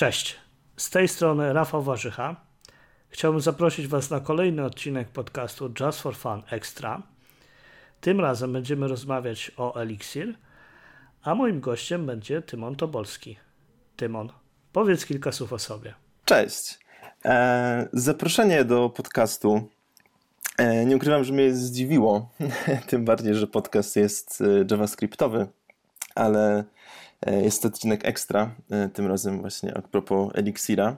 Cześć, z tej strony Rafał Warzycha. Chciałbym zaprosić Was na kolejny odcinek podcastu Just for Fun Extra. Tym razem będziemy rozmawiać o Elixir, a moim gościem będzie Tymon Tobolski. Tymon, powiedz kilka słów o sobie. Cześć. E, zaproszenie do podcastu e, nie ukrywam, że mnie zdziwiło, tym bardziej, że podcast jest e, javascriptowy, ale jest to odcinek ekstra, e, tym razem właśnie a propos Elixira.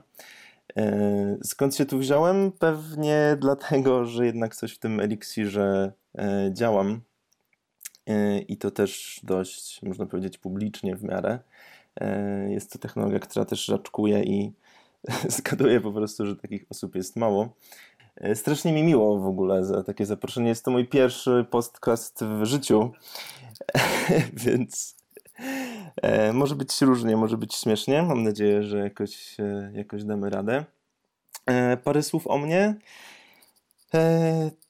E, skąd się tu wziąłem? Pewnie dlatego, że jednak coś w tym Elixirze działam i to też dość, można powiedzieć, publicznie w miarę. Jest to technologia, która też raczkuje i zgaduję po prostu, że takich osób jest mało. E, strasznie mi miło w ogóle za takie zaproszenie. Jest to mój pierwszy podcast w życiu, więc e, może być różnie, może być śmiesznie. Mam nadzieję, że jakoś, e, jakoś damy radę. Parę słów o mnie.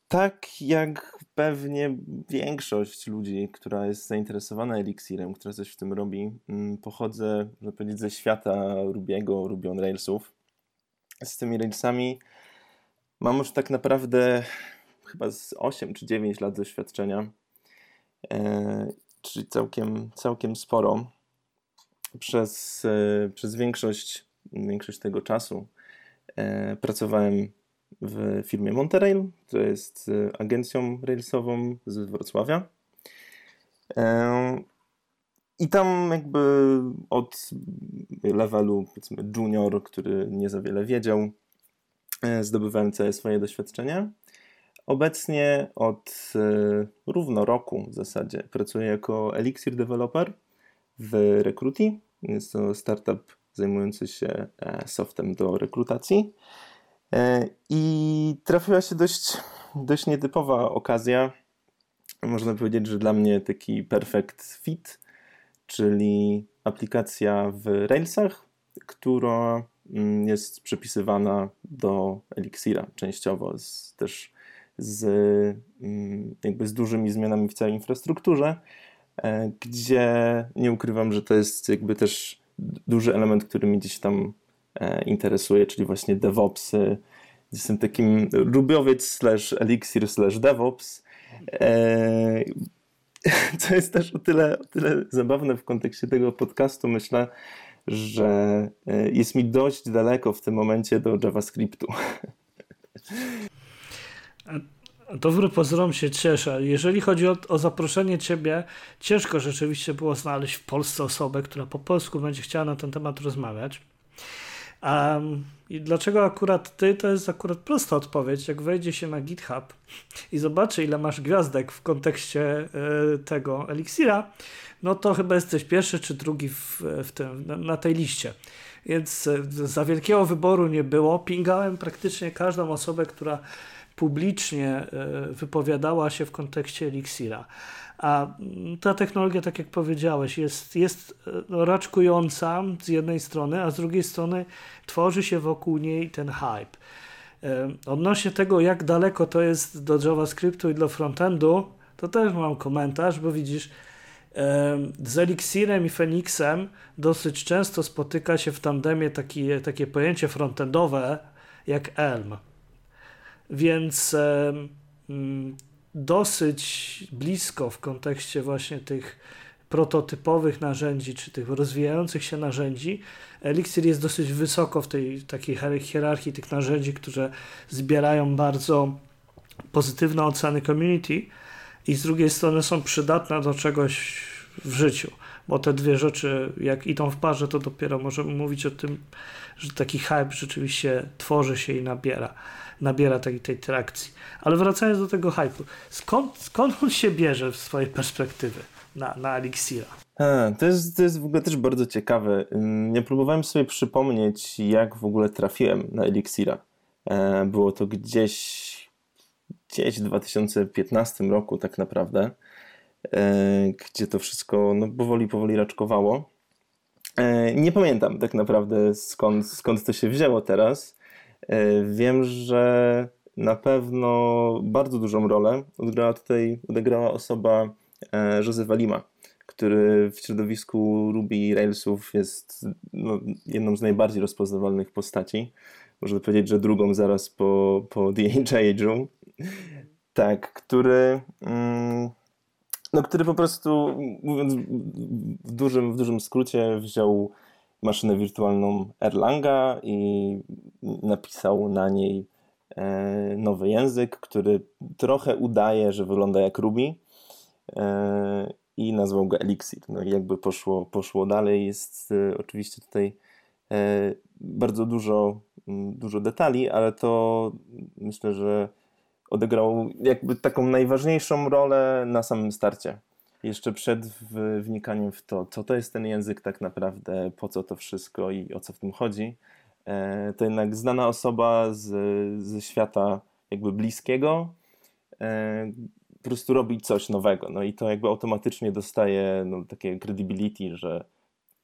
Tak jak pewnie większość ludzi, która jest zainteresowana Elixirem, która coś w tym robi, mm, pochodzę, można powiedzieć, ze świata Rubiego, Ruby on Railsów. Z tymi Railsami mam już tak naprawdę chyba z 8 czy 9 lat doświadczenia, e, czyli całkiem, całkiem sporo. Przez, e, przez większość, większość tego czasu e, pracowałem w firmie Monterrail, która jest e, agencją railsową z Wrocławia. I tam jakby od levelu junior, który nie za wiele wiedział, zdobywałem całe swoje doświadczenie. Obecnie od równo roku w zasadzie pracuję jako Elixir Developer w Recruity. Jest to startup zajmujący się softem do rekrutacji. E, I trafiła się dość, dość nietypowa okazja. Można powiedzieć, że dla mnie taki perfect fit, czyli aplikacja w Railsach, która mm, jest przepisywana do Elixira częściowo, z, też z, mm, jakby z dużymi zmianami w całej infrastrukturze, e, gdzie nie ukrywam, że to jest jakby też duży element, który mi gdzieś tam E, interesuje, czyli właśnie DevOpsy. Jestem takim rubiowiec slash elixir slash DevOps. E, co jest też o tyle, o tyle zabawne w kontekście tego podcastu, myślę, że e, jest mi dość daleko w tym momencie do JavaScriptu. To wbrew pozorom się cieszę. Jeżeli chodzi o, o, zaproszenie ciebie, ciężko rzeczywiście było znaleźć w Polsce osobę, która po polsku będzie chciała na ten temat rozmawiać. Um, I dlaczego akurat ty? To jest akurat prosta odpowiedź. Jak wejdzie się na GitHub i zobaczy, ile masz gwiazdek w kontekście y, tego Elixira, no to chyba jesteś pierwszy czy drugi w, w tym, na, na tej liście. Więc y, za wielkiego wyboru nie było. Pingałem praktycznie każdą osobę, która publicznie y, wypowiadała się w kontekście Elixira. A ta technologia, tak jak powiedziałeś, jest, jest e, raczkująca z jednej strony, a z drugiej strony tworzy się wokół niej ten hype. E, odnośnie tego, jak daleko to jest do JavaScriptu i do frontendu, to też mam komentarz, bo widzisz, e, z Elixirem i Phoenixem dosyć często spotyka się w tandemie taki, takie pojęcie frontendowe jak Elm. Więc mm, dosyć blisko w kontekście właśnie tych prototypowych narzędzi, czy tych rozwijających się narzędzi. Elixir jest dosyć wysoko w tej takiej hierarchii tych narzędzi, które zbierają bardzo pozytywne oceny community i z drugiej strony są przydatne do czegoś w życiu, bo te dwie rzeczy, jak idą w parze, to dopiero możemy mówić o tym, że taki hype rzeczywiście tworzy się i nabiera nabiera tej, tej trakcji. Ale wracając do tego hype'u, skąd, skąd on się bierze w swojej perspektywy na, na Elixira? A, to, jest, to jest w ogóle też bardzo ciekawe. Ja próbowałem sobie przypomnieć, jak w ogóle trafiłem na Elixira. E, było to gdzieś, gdzieś w 2015 roku tak naprawdę, e, gdzie to wszystko no, powoli, powoli raczkowało. E, nie pamiętam tak naprawdę skąd, skąd to się wzięło teraz, wiem, że na pewno bardzo dużą rolę odegrała tutaj odegrała osoba e, Józefa Lima, który w środowisku Ruby i Railsów jest no, jedną z najbardziej rozpoznawalnych postaci. Można powiedzieć, że drugą zaraz po, po Age'u. Tak, który, mm, no, który po prostu, mówiąc w dużym, w dużym skrócie, wziął maszynę wirtualną Erlanga i napisał na niej e, nowy język, który trochę udaje, że wygląda jak Ruby e, i nazwał go Elixir. No i jakby poszło, poszło dalej, jest e, oczywiście tutaj bardzo dużo, dużo detali, ale to myślę, że odegrał jakby taką najważniejszą rolę na samym starcie jeszcze przed wnikaniem w to, co to jest ten język tak naprawdę, po co to wszystko i o co w tym chodzi, e, to jednak znana osoba z, ze świata jakby bliskiego e, po prostu robi coś nowego. No i to jakby automatycznie dostaje no, takie credibility, że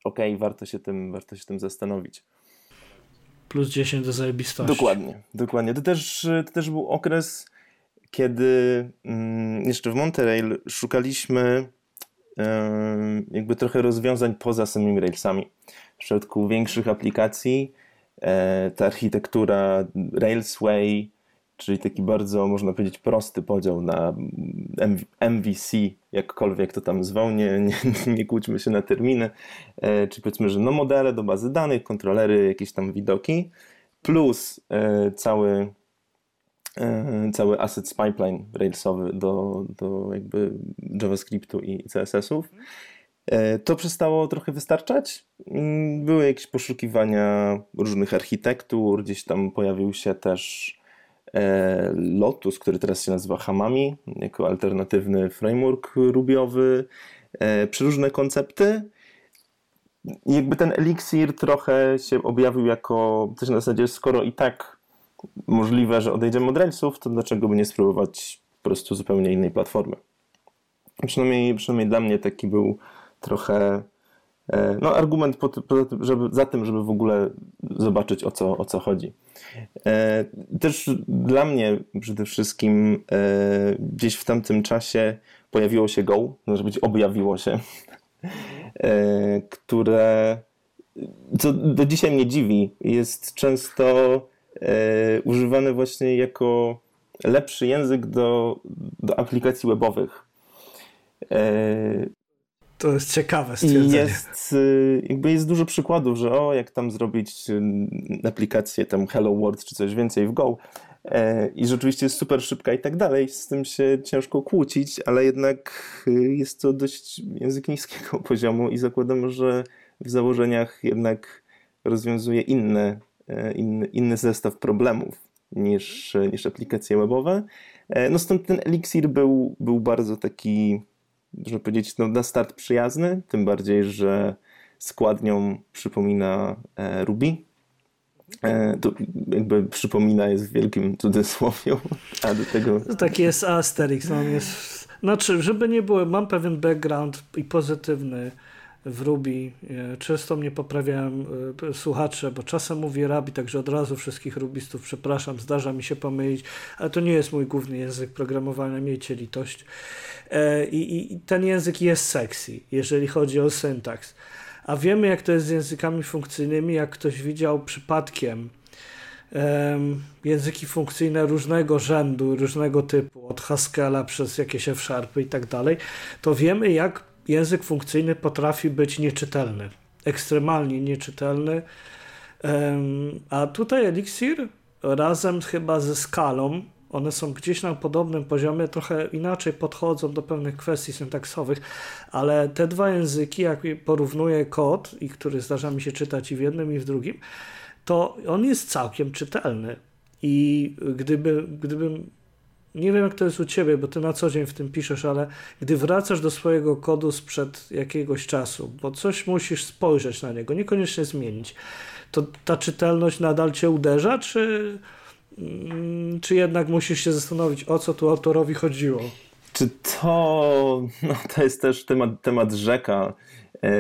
okej, okay, warto, się tym, warto się tym zastanowić. Plus 10 do zajebistości. Dokładnie, dokładnie. To też, to też był okres kiedy mm, jeszcze w Monterey szukaliśmy jakby trochę rozwiązań poza samymi Railsami. W przypadku większych aplikacji e, ta architektura Railsway, czyli taki bardzo, można powiedzieć, prosty podział na MVC, jakkolwiek to tam zwał, nie, nie, nie kłóćmy się na terminy, e, czy powiedzmy, że no modele do bazy danych, kontrolery, jakieś tam widoki, plus e, cały cały assets pipeline railsowy do, do jakby JavaScriptu i CSS-ów. E, to przestało trochę wystarczać. Były jakieś poszukiwania różnych architektur, gdzieś tam pojawił się też e, Lotus, który teraz się nazywa Hamami, jako alternatywny framework rubiowy, przeróżne koncepty. Jakby ten Elixir trochę się objawił jako też na zasadzie, skoro i tak możliwe, że odejdziemy od Railsów, to dlaczego by nie spróbować po prostu zupełnie innej platformy? Przynajmniej, przynajmniej dla mnie taki był trochę e, no, argument żeby, za tym, żeby w ogóle zobaczyć o co, o co chodzi. E, też dla mnie przede wszystkim e, gdzieś w tamtym czasie pojawiło się Go, może być objawiło się, które co do dzisiaj mnie dziwi, jest często używany właśnie jako lepszy język do, do aplikacji webowych. E, to jest ciekawe stwierdzenie. Jest, e, jakby jest dużo przykładów, że o, jak tam zrobić e, aplikację tam Hello World czy coś więcej w Go e, i rzeczywiście jest super szybka i tak dalej, z tym się ciężko kłócić, ale jednak jest to dość język niskiego poziomu i zakładam, że w założeniach jednak rozwiązuje inne E, inny, inny zestaw problemów niż, niż aplikacje webowe. E, no stąd ten Elixir był, był bardzo taki, można powiedzieć, no, na start przyjazny, tym bardziej, że składnią przypomina e, Ruby. To jakby przypomina jest w wielkim cudzysłowie, a do tego... To taki jest Asterix, no on jest... Znaczy, żeby nie było, mam pewien background i pozytywny w Ruby. E, często mnie poprawiają e, słuchacze, bo czasem mówię Rabi, także od razu wszystkich rubistów przepraszam, zdarza mi się pomylić, ale to nie jest mój główny język programowania, miejcie litość. E, I, i ten język jest sexy, jeżeli chodzi o syntaks. A wiemy, jak to jest z językami funkcyjnymi, jak ktoś widział przypadkiem języki funkcyjne różnego rzędu, różnego typu, od Haskella przez jakieś F-Sharpy i tak dalej, to wiemy, jak język funkcyjny potrafi być nieczytelny, ekstremalnie nieczytelny. A tutaj Elixir razem chyba ze skalą, one są gdzieś na podobnym poziomie, trochę inaczej podchodzą do pewnych kwestii syntaksowych, ale te dwa języki, jak porównuję kod, i który zdarza mi się czytać i w jednym, i w drugim, to on jest całkiem czytelny. I gdyby, gdybym nie wiem jak to jest u ciebie, bo ty na co dzień w tym piszesz, ale gdy wracasz do swojego kodu sprzed jakiegoś czasu, bo coś musisz spojrzeć na niego, niekoniecznie zmienić, to ta czytelność nadal cię uderza, czy, mm, czy jednak musisz się zastanowić, o co tu autorowi chodziło? Czy to, no to jest też temat, temat rzeka. E,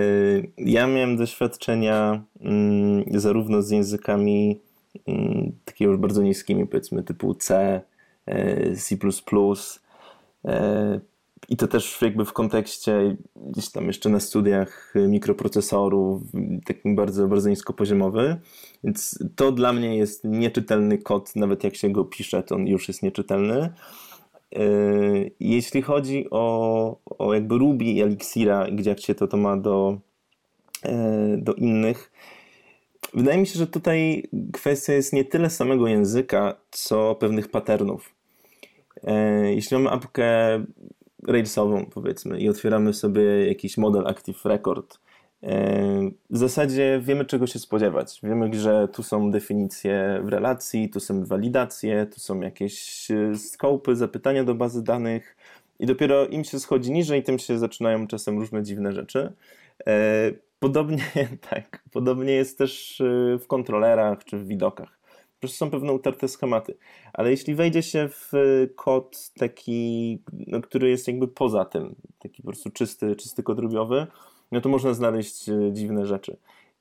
ja miałem doświadczenia mm, zarówno z językami mm, już bardzo niskimi, powiedzmy typu C, C++, e, I to też jakby w kontekście gdzieś tam jeszcze na studiach mikroprocesorów, takim bardzo, bardzo niskopoziomowy. Więc to dla mnie jest nieczytelny kod, nawet jak się go pisze, to on już jest nieczytelny. Yy, jeśli chodzi o, o jakby Ruby i Elixira, gdzie jak się to, to ma do, do innych, wydaje mi się, że tutaj kwestia jest nie tyle samego języka, co pewnych patternów. Yy, jeśli mamy apkę Railsową, powiedzmy, i otwieramy sobie jakiś model Active Record, w zasadzie wiemy, czego się spodziewać. Wiemy, że tu są definicje w relacji, tu są walidacje, tu są jakieś e, skopy, zapytania do bazy danych, i dopiero im się schodzi niżej, tym się zaczynają czasem różne dziwne rzeczy. E, podobnie, tak, podobnie jest też e, w kontrolerach czy w widokach. Po są pewne utarte schematy. Ale jeśli wejdzie się w kod taki, no, który jest jakby poza tym, taki po prostu czysty, czysty kod rubiowy, no to można znaleźć e, dziwne rzeczy.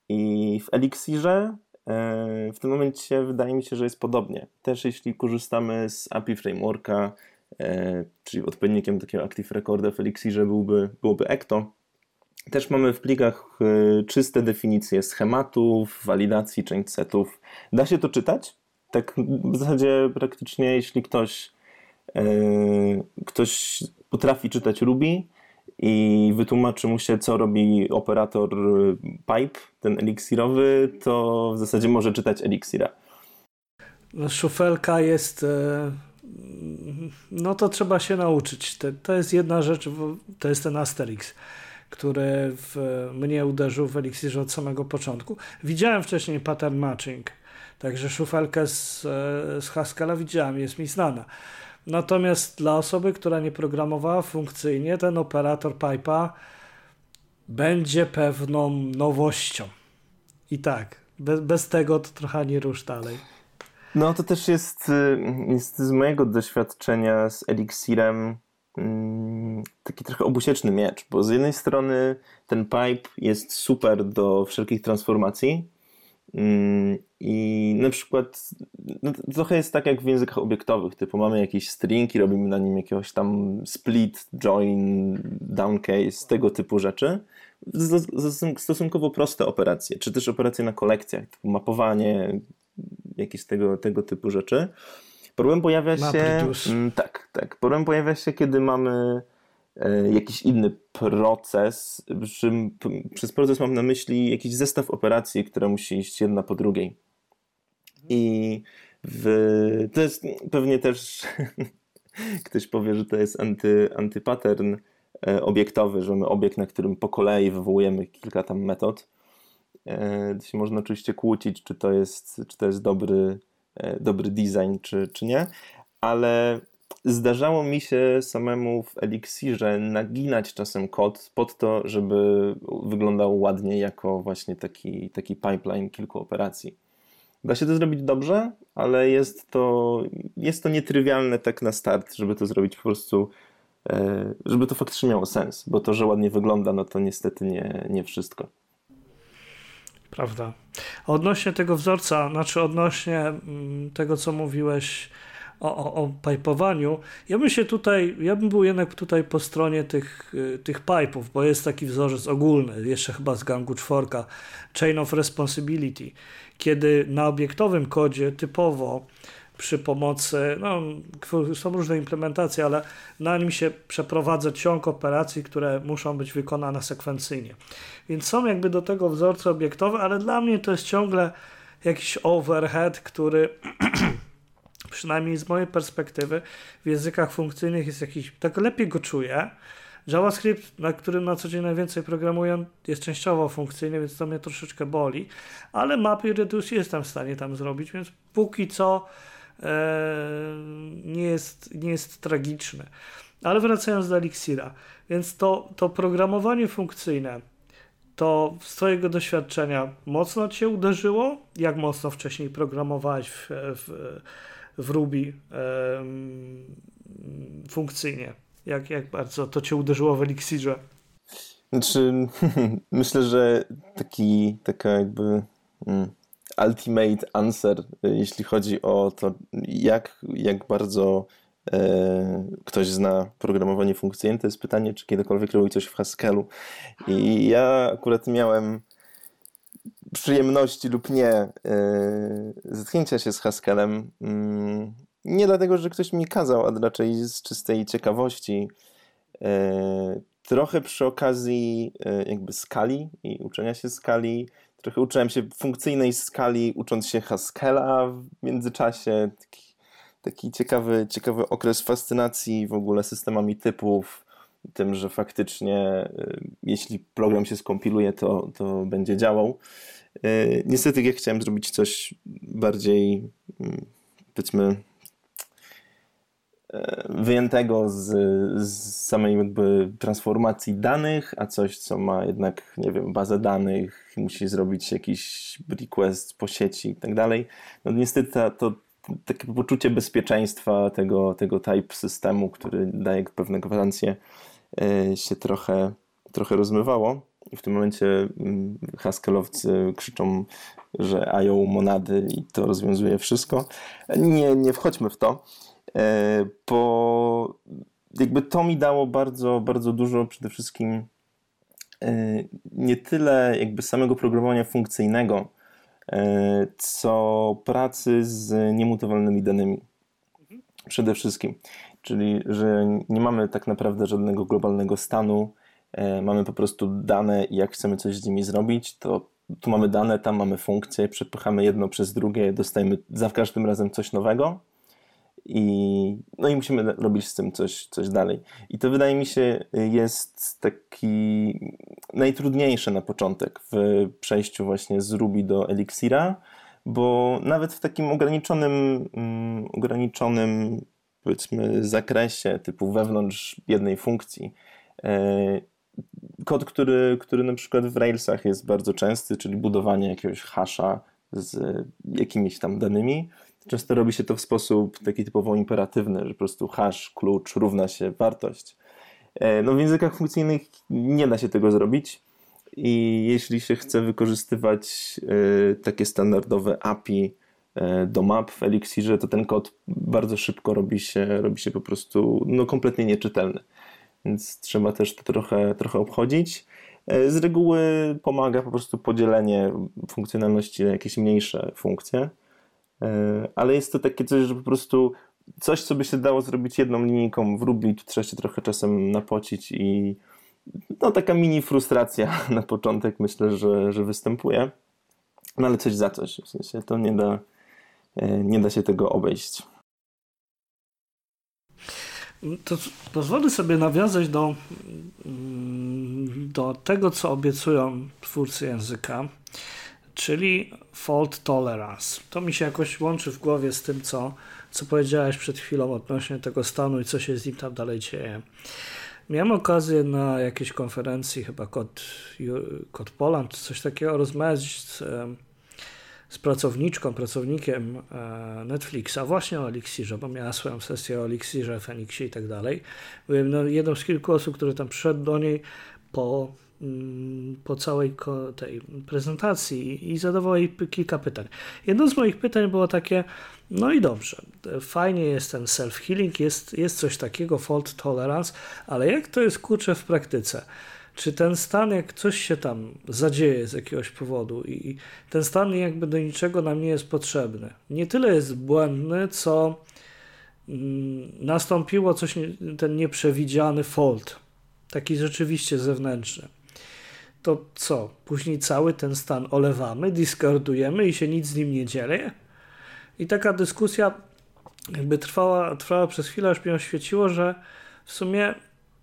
I w Elixirze e, w tym momencie wydaje mi się, że jest podobnie. Też jeśli korzystamy z API Frameworka, e, czyli odpowiednikiem takiego Active Recorda w Elixirze byłby, byłoby Ecto, też mamy w plikach czyste definicje schematów, walidacji, change setów. Da się to czytać? Tak w zasadzie praktycznie jeśli ktoś, ktoś potrafi czytać Ruby, i wytłumaczy mu się, co robi operator pipe, ten eliksirowy, to w zasadzie może czytać eliksira. No, szufelka jest. E, no to trzeba się nauczyć. To jest jedna rzecz, to jest ten Asterix, który w mnie uderzył w eliksirze od samego początku. Widziałem wcześniej pattern matching, także szufelkę z, e, z Haskella widziałem, jest mi znana. Natomiast dla osoby, która nie programowała funkcyjnie, ten operator pipa będzie pewną nowością. I tak, bez, bez tego to trochę nie rusz dalej. No to też jest, y, jest z mojego doświadczenia z Elixirem taki trochę obusieczny miecz, bo z jednej strony ten pipe jest super do wszelkich transformacji, Mm, I na przykład no, trochę jest tak jak w językach obiektowych, typu mamy jakiś string i robimy na nim jakiegoś tam split, join, downcase, tego typu rzeczy. Stosunkowo proste operacje, czy też operacje na kolekcjach, typu mapowanie, jakieś tego, tego typu rzeczy. Problem pojawia się. Mm, tak, tak. Problem pojawia się, kiedy mamy E, jakiś inny proces. Przez proces mam na myśli jakiś zestaw operacji, które musi iść jedna po drugiej. I w, to jest pewnie też ktoś powie, że to jest anty, antypattern e, obiektowy, że mamy obiekt, na którym po kolei wywołujemy kilka tam metod. E, to się można oczywiście kłócić, czy to jest, czy to jest dobry, dobry design, czy, czy nie, ale Zdarzało mi się samemu w Elixirze naginać czasem kod pod to, żeby wyglądał ładnie jako właśnie taki, taki pipeline kilku operacji. Da się to zrobić dobrze, ale jest to, jest to nietrywialne tak na start, żeby to zrobić po prostu, e, żeby to faktycznie miało sens, bo to, że ładnie wygląda, no to niestety nie, nie wszystko. Prawda. Odnośnie tego wzorca, znaczy odnośnie mm, tego, co mówiłeś o, o, o pipowaniu. Ja bym się tutaj, ja bym był jednak tutaj po stronie tych, y, tych pipeów, bo jest taki wzorzec ogólny, jeszcze chyba z gangu czworka, Chain of Responsibility, kiedy na obiektowym kodzie typowo przy pomocy, no są różne implementacje, ale na nim się przeprowadza ciąg operacji, które muszą być wykonane sekwencyjnie. Więc są jakby do tego wzorce obiektowe, ale dla mnie to jest ciągle jakiś overhead, który przynajmniej z mojej perspektywy, w językach funkcyjnych jest jakiś, tak lepiej go czuję. JavaScript, na którym na co dzień najwięcej programuję, jest częściowo funkcyjny, więc to mnie troszeczkę boli, ale mapy reduce jestem w stanie tam zrobić, więc póki co nie, jest, nie jest tragiczny. Ale wracając do Elixira, więc to, to programowanie funkcyjne, to z Twojego doświadczenia mocno Cię uderzyło? Jak mocno wcześniej programowałeś w, w w Ruby funkcyjnie? Jak, jak bardzo to cię uderzyło w Elixirze? Znaczy, myślę, że taki, taka jakby mm, ultimate answer, jeśli chodzi o to, jak, jak bardzo e, ktoś zna programowanie funkcyjne, to jest pytanie, czy kiedykolwiek robił coś w Haskellu. I ja akurat miałem przyjemności lub nie e, zetknięcia się z Haskellem. Mm, nie dlatego, że ktoś mi kazał, a raczej z czystej ciekawości. E, trochę przy okazji jakby skali i uczenia się skali. Trochę uczyłem się funkcyjnej skali, ucząc się Haskella w międzyczasie. Taki, taki ciekawy, ciekawy okres fascynacji w ogóle systemami typów, tym, że faktycznie jeśli program się skompiluje, to, to będzie działał. Niestety ja chciałem zrobić coś bardziej mm, powiedzmy E, wyjętego z, z samej jakby transformacji danych, a coś, co ma jednak, nie wiem, bazę danych, musi zrobić jakiś request po sieci i tak dalej. No niestety to, to takie poczucie bezpieczeństwa tego, tego type systemu, który daje pewne gwarancje, e, się trochę, trochę rozmywało. W tym momencie mm, Haskellowcy krzyczą, że ają monady i to rozwiązuje wszystko. Nie, nie wchodźmy w to. E, bo jakby to mi dało bardzo, bardzo dużo przede wszystkim nie tyle jakby samego programowania funkcyjnego, e, co pracy z niemutowalnymi danymi. Przede wszystkim. Czyli, że nie mamy tak naprawdę żadnego globalnego stanu, mamy po prostu dane i jak chcemy coś z nimi zrobić, to tu mamy dane, tam mamy funkcje, przepychamy jedno przez drugie, dostajemy za każdym razem coś nowego i, no i musimy robić z tym coś, coś dalej. I to wydaje mi się jest taki najtrudniejsze na początek w przejściu właśnie z Ruby do Elixira, bo nawet w takim ograniczonym, um, ograniczonym powiedzmy zakresie, typu wewnątrz jednej funkcji, e, kod, który, który na przykład w Railsach jest bardzo częsty, czyli budowanie jakiegoś hasza z jakimiś tam danymi, Często robi się to w sposób taki typowo imperatywny, że po prostu hash, klucz równa się wartość. E, no w językach funkcyjnych nie da się tego zrobić i jeśli się chce wykorzystywać e, takie standardowe API e, do map w Elixirze, to ten kod bardzo szybko robi się, robi się po prostu no, kompletnie nieczytelny. Więc trzeba też to trochę, trochę obchodzić. Z reguły pomaga po prostu podzielenie funkcjonalności na jakieś mniejsze funkcje. E, ale jest to takie coś, że po prostu coś, co by się dało zrobić jedną linijką w Ruby, tu trzeba się trochę czasem napocić i no taka mini frustracja na początek myślę, że, że występuje. No ale coś za coś, w sensie to nie da, e, nie da się tego obejść. To pozwolę sobie nawiązać do, mm, do tego, co obiecują twórcy języka czyli fault tolerance. To mi się jakoś łączy w głowie z tym, co, co powiedziałeś przed chwilą odnośnie tego stanu i co się z nim tam dalej dzieje. Miałem okazję na jakiejś konferencji, chyba Kod, Kod Poland, coś takiego, rozmawiać z, z pracowniczką, pracownikiem e, Netflixa właśnie o Elixirze, bo miała swoją sesję o Elixirze, Fenixie i tak dalej. Byłem jedną z kilku osób, które tam przyszedł do niej po po całej tej prezentacji i zadawał jej kilka pytań. Jedno z moich pytań było takie, no i dobrze, fajnie jest ten self-healing, jest, jest coś takiego, fault tolerance, ale jak to jest kurczę w praktyce? Czy ten stan, jak coś się tam zadzieje z jakiegoś powodu i ten stan jakby do niczego nam nie jest potrzebny, nie tyle jest błędny, co mm, nastąpiło coś, ten nieprzewidziany fault, taki rzeczywiście zewnętrzny to co? Później cały ten stan olewamy, discardujemy i się nic z nim nie dzieje? I taka dyskusja jakby trwała, trwała przez chwilę, aż mi oświeciło, że w sumie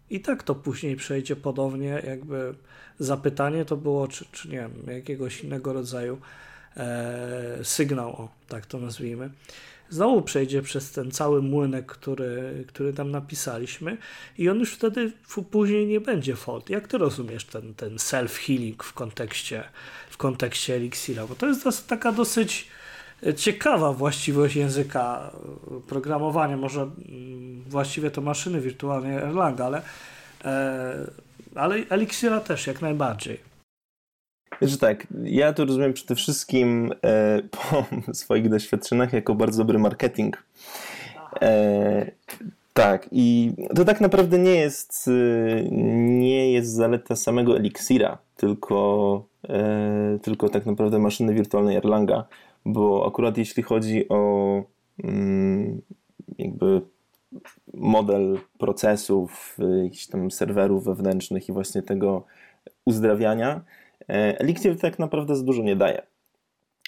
i tak to później przejdzie podobnie, jakby zapytanie to było, czy, czy nie wiem, jakiegoś innego rodzaju e, sygnał, o, tak to nazwijmy znowu przejdzie przez ten cały młynek, który, który tam napisaliśmy i on już wtedy później nie będzie fault. Jak ty rozumiesz ten, ten self-healing w kontekście, w kontekście Elixira? Bo to jest taka dosyć ciekawa właściwość języka programowania, może mm, właściwie to maszyny wirtualnej Erlanga, ale, e, ale Elixira też jak najbardziej. Wiesz, tak, ja to rozumiem przede wszystkim e, po swoich doświadczeniach jako bardzo dobry marketing. E, tak, i to tak naprawdę nie jest, nie jest zaleta samego Elixira, tylko, e, tylko tak naprawdę maszyny wirtualnej Erlanga, bo akurat jeśli chodzi o mm, jakby model procesów, jakichś tam serwerów wewnętrznych i właśnie tego uzdrawiania, e, Elixir tak naprawdę za dużo nie daje.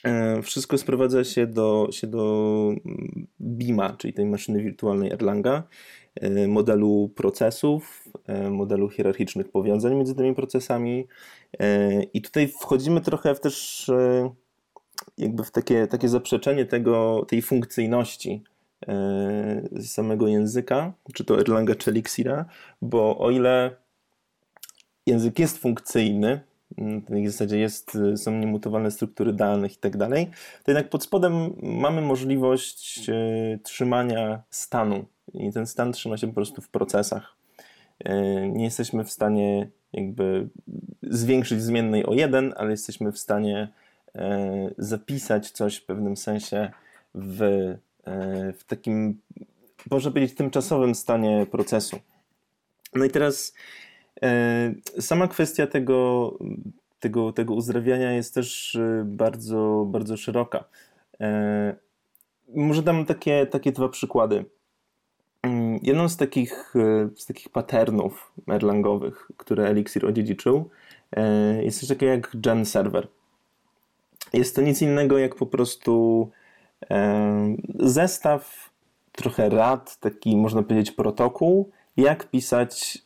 E, wszystko sprowadza się do, się do mm, BIMA, czyli tej maszyny wirtualnej Erlanga, e, modelu procesów, modelu hierarchicznych powiązań między tymi procesami. I tutaj wchodzimy trochę w też jakby w takie, takie zaprzeczenie tego, tej funkcyjności samego języka, czy to Erlanga, czy Elixira, bo o ile język jest funkcyjny, mm, w zasadzie jest, są niemutowalne struktury danych i tak dalej, to jednak pod spodem mamy możliwość e, trzymania stanu i ten stan trzyma się po prostu w procesach. E, nie jesteśmy w stanie jakby zwiększyć zmiennej o jeden, ale jesteśmy w stanie e, zapisać coś w pewnym sensie w, w takim, można powiedzieć, tymczasowym stanie procesu. No i teraz E, sama kwestia tego, tego, tego uzdrawiania jest też e, bardzo, bardzo szeroka. E, może dam takie, takie dwa przykłady. Mm, jedną z takich, z takich patternów erlangowych, które Elixir odziedziczył, jest coś takiego jak Gen Server. Jest to nic innego jak po prostu zestaw trochę rad, taki można powiedzieć protokół, jak pisać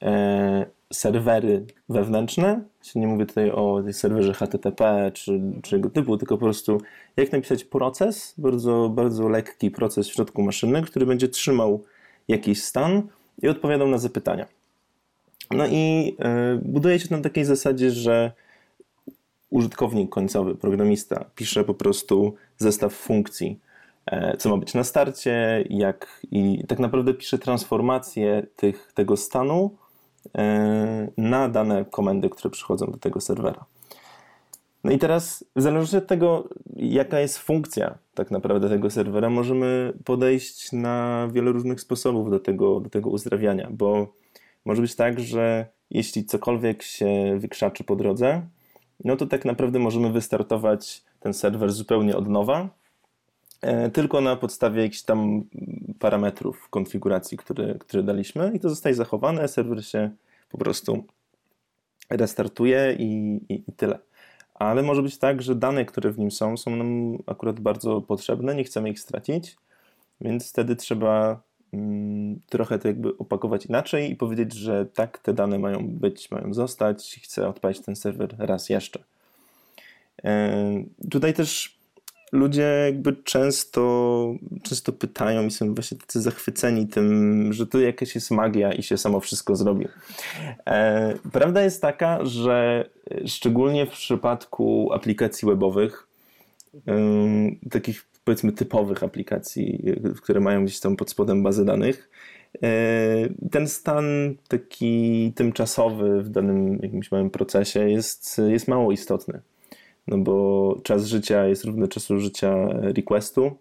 serwery wewnętrzne, nie mówię tutaj o serwerze HTTP czy, czy tego typu, tylko po prostu jak napisać proces, bardzo, bardzo lekki proces w środku maszyny, który będzie trzymał jakiś stan i odpowiadał na zapytania. No i y, buduje się na takiej zasadzie, że użytkownik końcowy, programista, pisze po prostu zestaw funkcji, e, co ma być na starcie, jak i tak naprawdę pisze transformację tych, tego stanu E, na dane komendy, które przychodzą do tego serwera. No i teraz, w zależności od tego, jaka jest funkcja tak naprawdę tego serwera, możemy podejść na wiele różnych sposobów do tego, do tego uzdrawiania, bo może być tak, że jeśli cokolwiek się wykrzaczy po drodze, no to tak naprawdę możemy wystartować ten serwer zupełnie od nowa, e, tylko na podstawie jakichś tam parametrów konfiguracji, które, które daliśmy i to zostaje zachowane, serwer się po prostu restartuje i, i, i tyle. Ale może być tak, że dane, które w nim są, są nam akurat bardzo potrzebne, nie chcemy ich stracić, więc wtedy trzeba mm, trochę to jakby opakować inaczej i powiedzieć, że tak, te dane mają być, mają zostać, chcę odpalić ten serwer raz jeszcze. Yy, tutaj też ludzie jakby często, często pytają i są właśnie tacy zachwyceni tym, że to jakaś jest magia i się samo wszystko zrobi. E, prawda jest taka, że szczególnie w przypadku aplikacji webowych, takich powiedzmy typowych aplikacji, które mają gdzieś tam pod spodem bazy danych, e, ten stan taki tymczasowy w danym jakimś małym procesie jest, jest mało istotny no bo czas życia jest równy czasu życia requestu.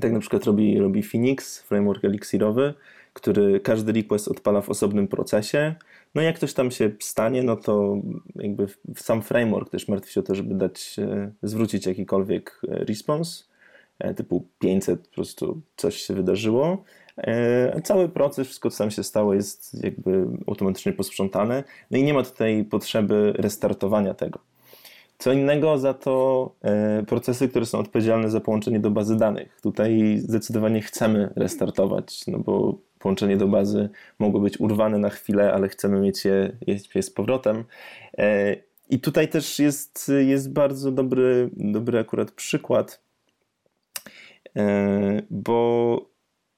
Tak na przykład robi, robi Phoenix, framework elixirowy, który każdy request odpala w osobnym procesie. No i jak ktoś tam się stanie, no to jakby sam framework też martwi się o to, żeby dać, e, zwrócić jakikolwiek e, response, e, typu 500 po prostu coś się wydarzyło. Cały proces, wszystko co tam się stało jest jakby automatycznie posprzątane. No i nie ma tutaj potrzeby restartowania tego. Co innego za to e, procesy, które są odpowiedzialne za połączenie do bazy danych. Tutaj zdecydowanie chcemy restartować, no bo połączenie do bazy mogło być urwane na chwilę, ale chcemy mieć je, je z powrotem. E, I tutaj też jest, jest bardzo dobry, dobry akurat przykład, e, bo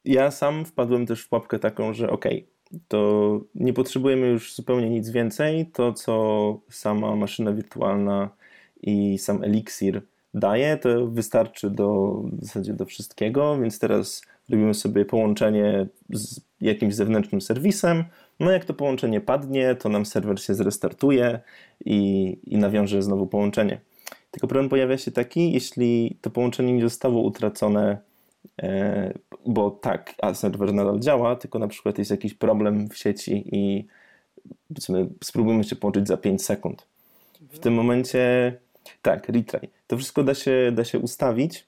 ja sam wpadłem też w pułapkę taką, że ok, to nie potrzebujemy już zupełnie nic więcej. To, co sama maszyna wirtualna i sam eliksir daje, to wystarczy do, w zasadzie do wszystkiego, więc teraz robimy sobie połączenie z jakimś zewnętrznym serwisem. No jak to połączenie padnie, to nam serwer się zrestartuje i, i nawiąże znowu połączenie. Tylko problem pojawia się taki, jeśli to połączenie nie zostało utracone e, bo tak, a serwer nadal działa, tylko na przykład jest jakiś problem w sieci i spróbujmy się połączyć za 5 sekund. W tym momencie, tak, retry. To wszystko da się, da się ustawić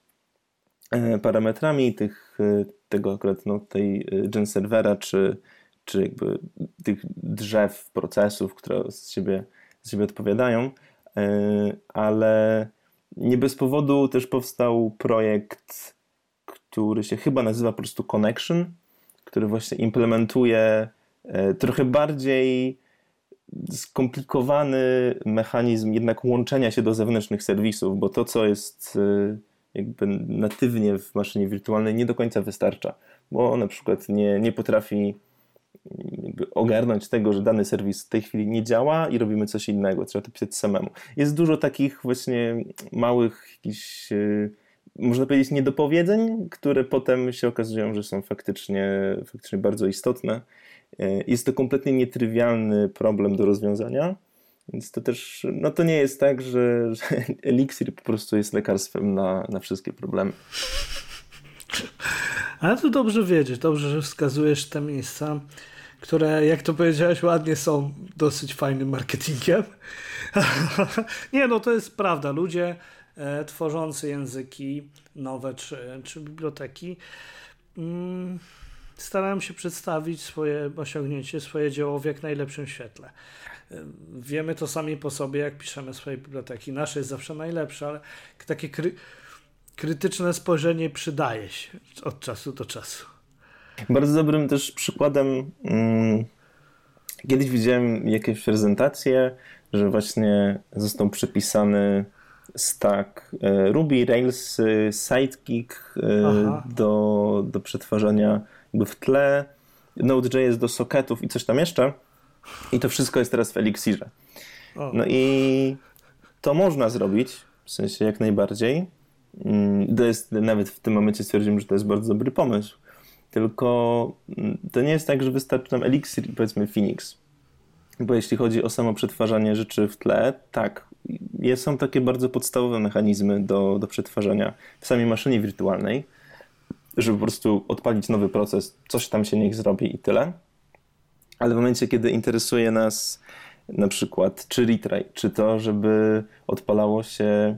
e, parametrami tych, e, tego akurat no, tej gen serwera, czy, czy jakby tych drzew procesów, które z siebie, z siebie odpowiadają, ale nie bez powodu też powstał projekt, który się chyba nazywa po prostu Connection, który właśnie implementuje e, trochę bardziej skomplikowany mechanizm jednak łączenia się do zewnętrznych serwisów, bo to, co jest e, jakby natywnie w maszynie wirtualnej, nie do końca wystarcza, bo na przykład nie, nie potrafi ogarnąć tego, że dany serwis w tej chwili nie działa i robimy coś innego, trzeba to pisać samemu. Jest dużo takich właśnie małych jakichś, e, można powiedzieć, niedopowiedzeń, które potem się okazują, że są faktycznie, faktycznie bardzo istotne. E, jest to kompletnie nietrywialny problem do rozwiązania, więc to też, no to nie jest tak, że, że Elixir po prostu jest lekarstwem na, na wszystkie problemy. Ale to dobrze wiedzieć, dobrze, że wskazujesz te miejsca które, jak to powiedziałeś, ładnie są dosyć fajnym marketingiem. nie, no to jest prawda. Ludzie e, tworzący języki nowe czy, czy biblioteki mm, starają się przedstawić swoje osiągnięcie, swoje dzieło w jak najlepszym świetle. Wiemy to sami po sobie, jak piszemy swoje biblioteki. Nasze jest zawsze najlepsze, ale takie kry krytyczne spojrzenie przydaje się od czasu do czasu. Bardzo dobrym też przykładem. Hmm, kiedyś widziałem jakieś prezentacje, że właśnie został przepisany stack e, Ruby, Rails, e, Sidekick e, do, do przetwarzania jakby w tle, Node.js do socketów i coś tam jeszcze. I to wszystko jest teraz w Elixirze. No i to można zrobić, w sensie jak najbardziej. Mm, to jest, nawet w tym momencie stwierdziłem, że to jest bardzo dobry pomysł. Tylko mm, to nie jest tak, że wystarczy nam Elixir i powiedzmy Phoenix. Bo jeśli chodzi o samo przetwarzanie rzeczy w tle, tak, są takie bardzo podstawowe mechanizmy do, do przetwarzania w samej maszynie wirtualnej, żeby po prostu odpalić nowy proces, coś tam się niech zrobi i tyle. Ale w momencie, kiedy interesuje nas na przykład czy retry, czy to, żeby odpalało się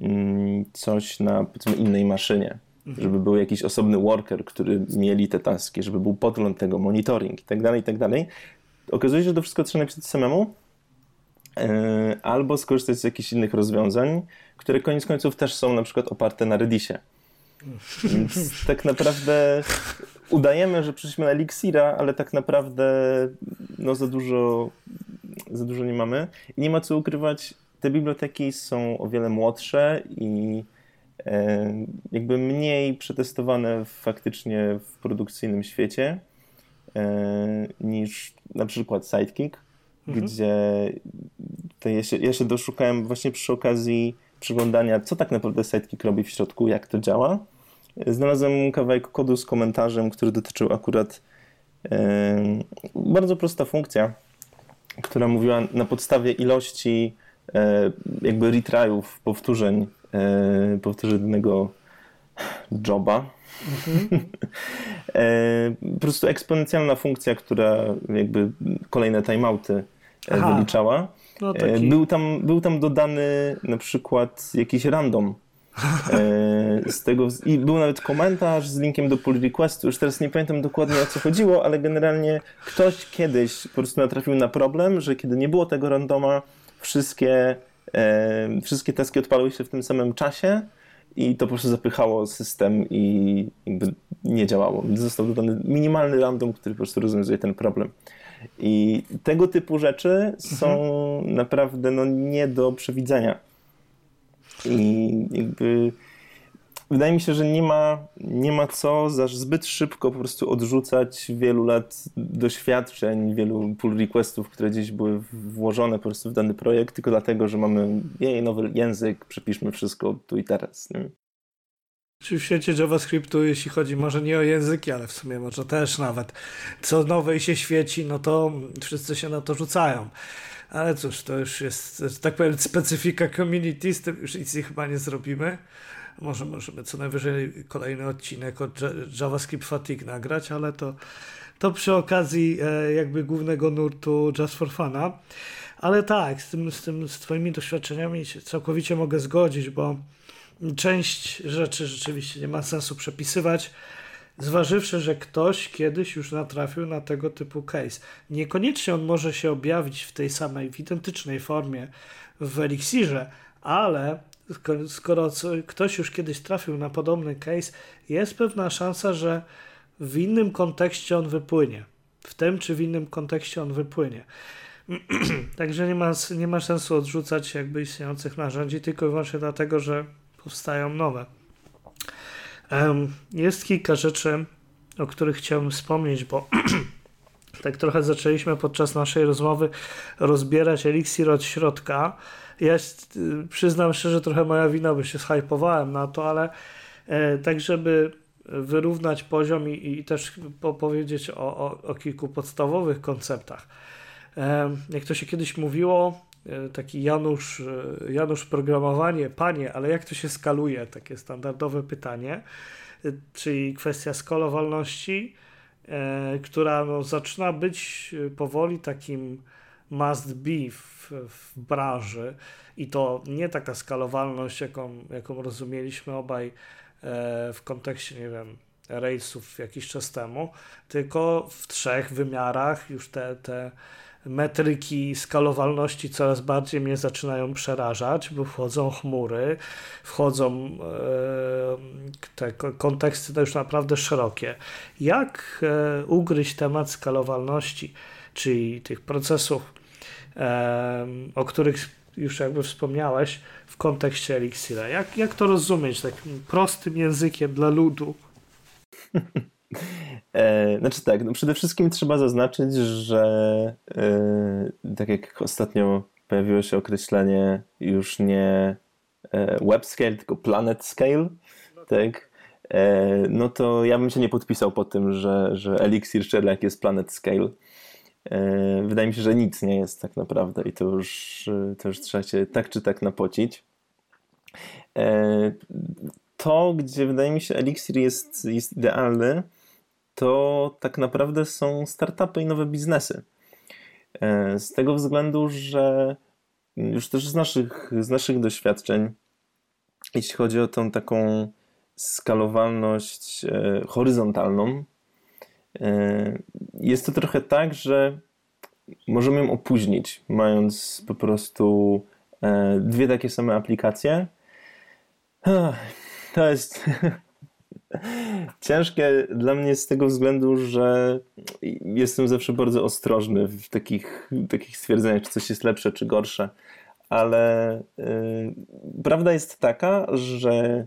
mm, coś na innej maszynie, Mhm. żeby był jakiś osobny worker, który mieli te taski, żeby był podgląd tego, monitoring i tak dalej, i tak dalej. Okazuje się, że to wszystko trzeba napisać samemu, e, albo skorzystać z jakichś innych rozwiązań, które koniec końców też są na przykład oparte na Redisie. Więc tak naprawdę udajemy, że przyszliśmy na Elixira, ale tak naprawdę no, za, dużo, za dużo nie mamy. I nie ma co ukrywać, te biblioteki są o wiele młodsze i E, jakby mniej przetestowane faktycznie w produkcyjnym świecie niż na przykład Sidekick, mhm. gdzie ja się, ja się doszukałem właśnie przy okazji przeglądania, co tak naprawdę Sidekick robi w środku, jak to działa. Znalazłem kawałek kodu z komentarzem, który dotyczył akurat e, bardzo prosta funkcja, która mówiła na podstawie ilości jakby retryów, powtórzeń e, powtórzonego joba. Mhm. e, po prostu eksponencjalna funkcja, która jakby kolejne timeouty e, Aha. wyliczała. No, e, był, tam, był tam dodany na przykład jakiś random z tego i był nawet komentarz z linkiem do pull requestu. Już teraz nie pamiętam dokładnie o co chodziło, ale generalnie ktoś kiedyś po prostu natrafił na problem, że kiedy nie było tego randoma, wszystkie wszystkie taski odpalały się w tym samym czasie i to po prostu zapychało system i jakby nie działało. Został dodany minimalny random, który po prostu rozwiązuje ten problem. I tego typu rzeczy są mhm. naprawdę no, nie do przewidzenia. I jakby wydaje mi się, że nie ma, nie ma co za zbyt szybko po prostu odrzucać wielu lat doświadczeń, wielu pull requestów, które gdzieś były włożone po prostu w dany projekt, tylko dlatego, że mamy jej nowy język, przepiszmy wszystko tu i teraz. Nie? Czy w świecie JavaScriptu, jeśli chodzi może nie o języki, ale w sumie może też nawet, co nowe i się świeci, no to wszyscy się na to rzucają. Ale cóż, to już jest, tak powiem, specyfika community, z tym już nic chyba nie zrobimy. Może możemy co najwyżej kolejny odcinek od JavaScript Fatigue nagrać, ale to, to przy okazji e, jakby głównego nurtu Just for Funa. Ale tak, z tym, z tym, z twoimi doświadczeniami się całkowicie mogę zgodzić, bo część rzeczy rzeczywiście nie ma sensu przepisywać, zważywszy, że ktoś kiedyś już natrafił na tego typu case. Niekoniecznie on może się objawić w tej samej, w identycznej formie w Elixirze, ale skoro ktoś już kiedyś trafił na podobny case, jest pewna szansa, że w innym kontekście on wypłynie. W tym czy w innym kontekście on wypłynie. Także nie ma, nie ma sensu odrzucać jakby istniejących narzędzi, tylko i wyłącznie dlatego, że powstają nowe. Jest kilka rzeczy, o których chciałbym wspomnieć, bo tak trochę zaczęliśmy podczas naszej rozmowy rozbierać eliksir od środka. Ja przyznam szczerze, trochę moja wina, bo się zhypowałem na to, ale e, tak, żeby wyrównać poziom i, i też powiedzieć o, o, o kilku podstawowych konceptach. Jak to się kiedyś mówiło, e, taki Janusz, e, Janusz programowanie, panie, ale jak to się skaluje? Takie standardowe pytanie, e, czyli kwestia skalowalności, która no, zaczyna być powoli takim must be w, w branży i to nie taka skalowalność, jaką, jaką rozumieliśmy obaj w kontekście, nie wiem, Railsów jakiś czas temu, tylko w trzech wymiarach już te, te metryki skalowalności coraz bardziej mnie zaczynają przerażać, bo wchodzą chmury, wchodzą e, te konteksty to już naprawdę szerokie. Jak e, ugryźć temat skalowalności, czyli tych procesów, e, o których już jakby wspomniałeś w kontekście Elixira? Jak, jak to rozumieć takim prostym językiem dla ludu? E, znaczy tak, no przede wszystkim trzeba zaznaczyć, że e, tak jak ostatnio pojawiło się określenie już nie e, web scale, tylko planet scale, tak? E, no to ja bym się nie podpisał po tym, że, że Elixir Sherlock jest planet scale. E, wydaje mi się, że nic nie jest tak naprawdę i to już, to już trzeba się tak czy tak napocić. E, to, gdzie wydaje mi się Elixir jest, jest idealny, to tak naprawdę są startupy i nowe biznesy. E, z tego względu, że już też z naszych, z naszych doświadczeń, jeśli chodzi o tą taką skalowalność horyzontalną, jest to trochę tak, że możemy ją opóźnić, mając po prostu dwie takie same aplikacje. To jest Ciężkie dla mnie z tego względu, że jestem zawsze bardzo ostrożny w takich, takich stwierdzeniach, czy coś jest lepsze, czy gorsze. Ale yy, prawda jest taka, że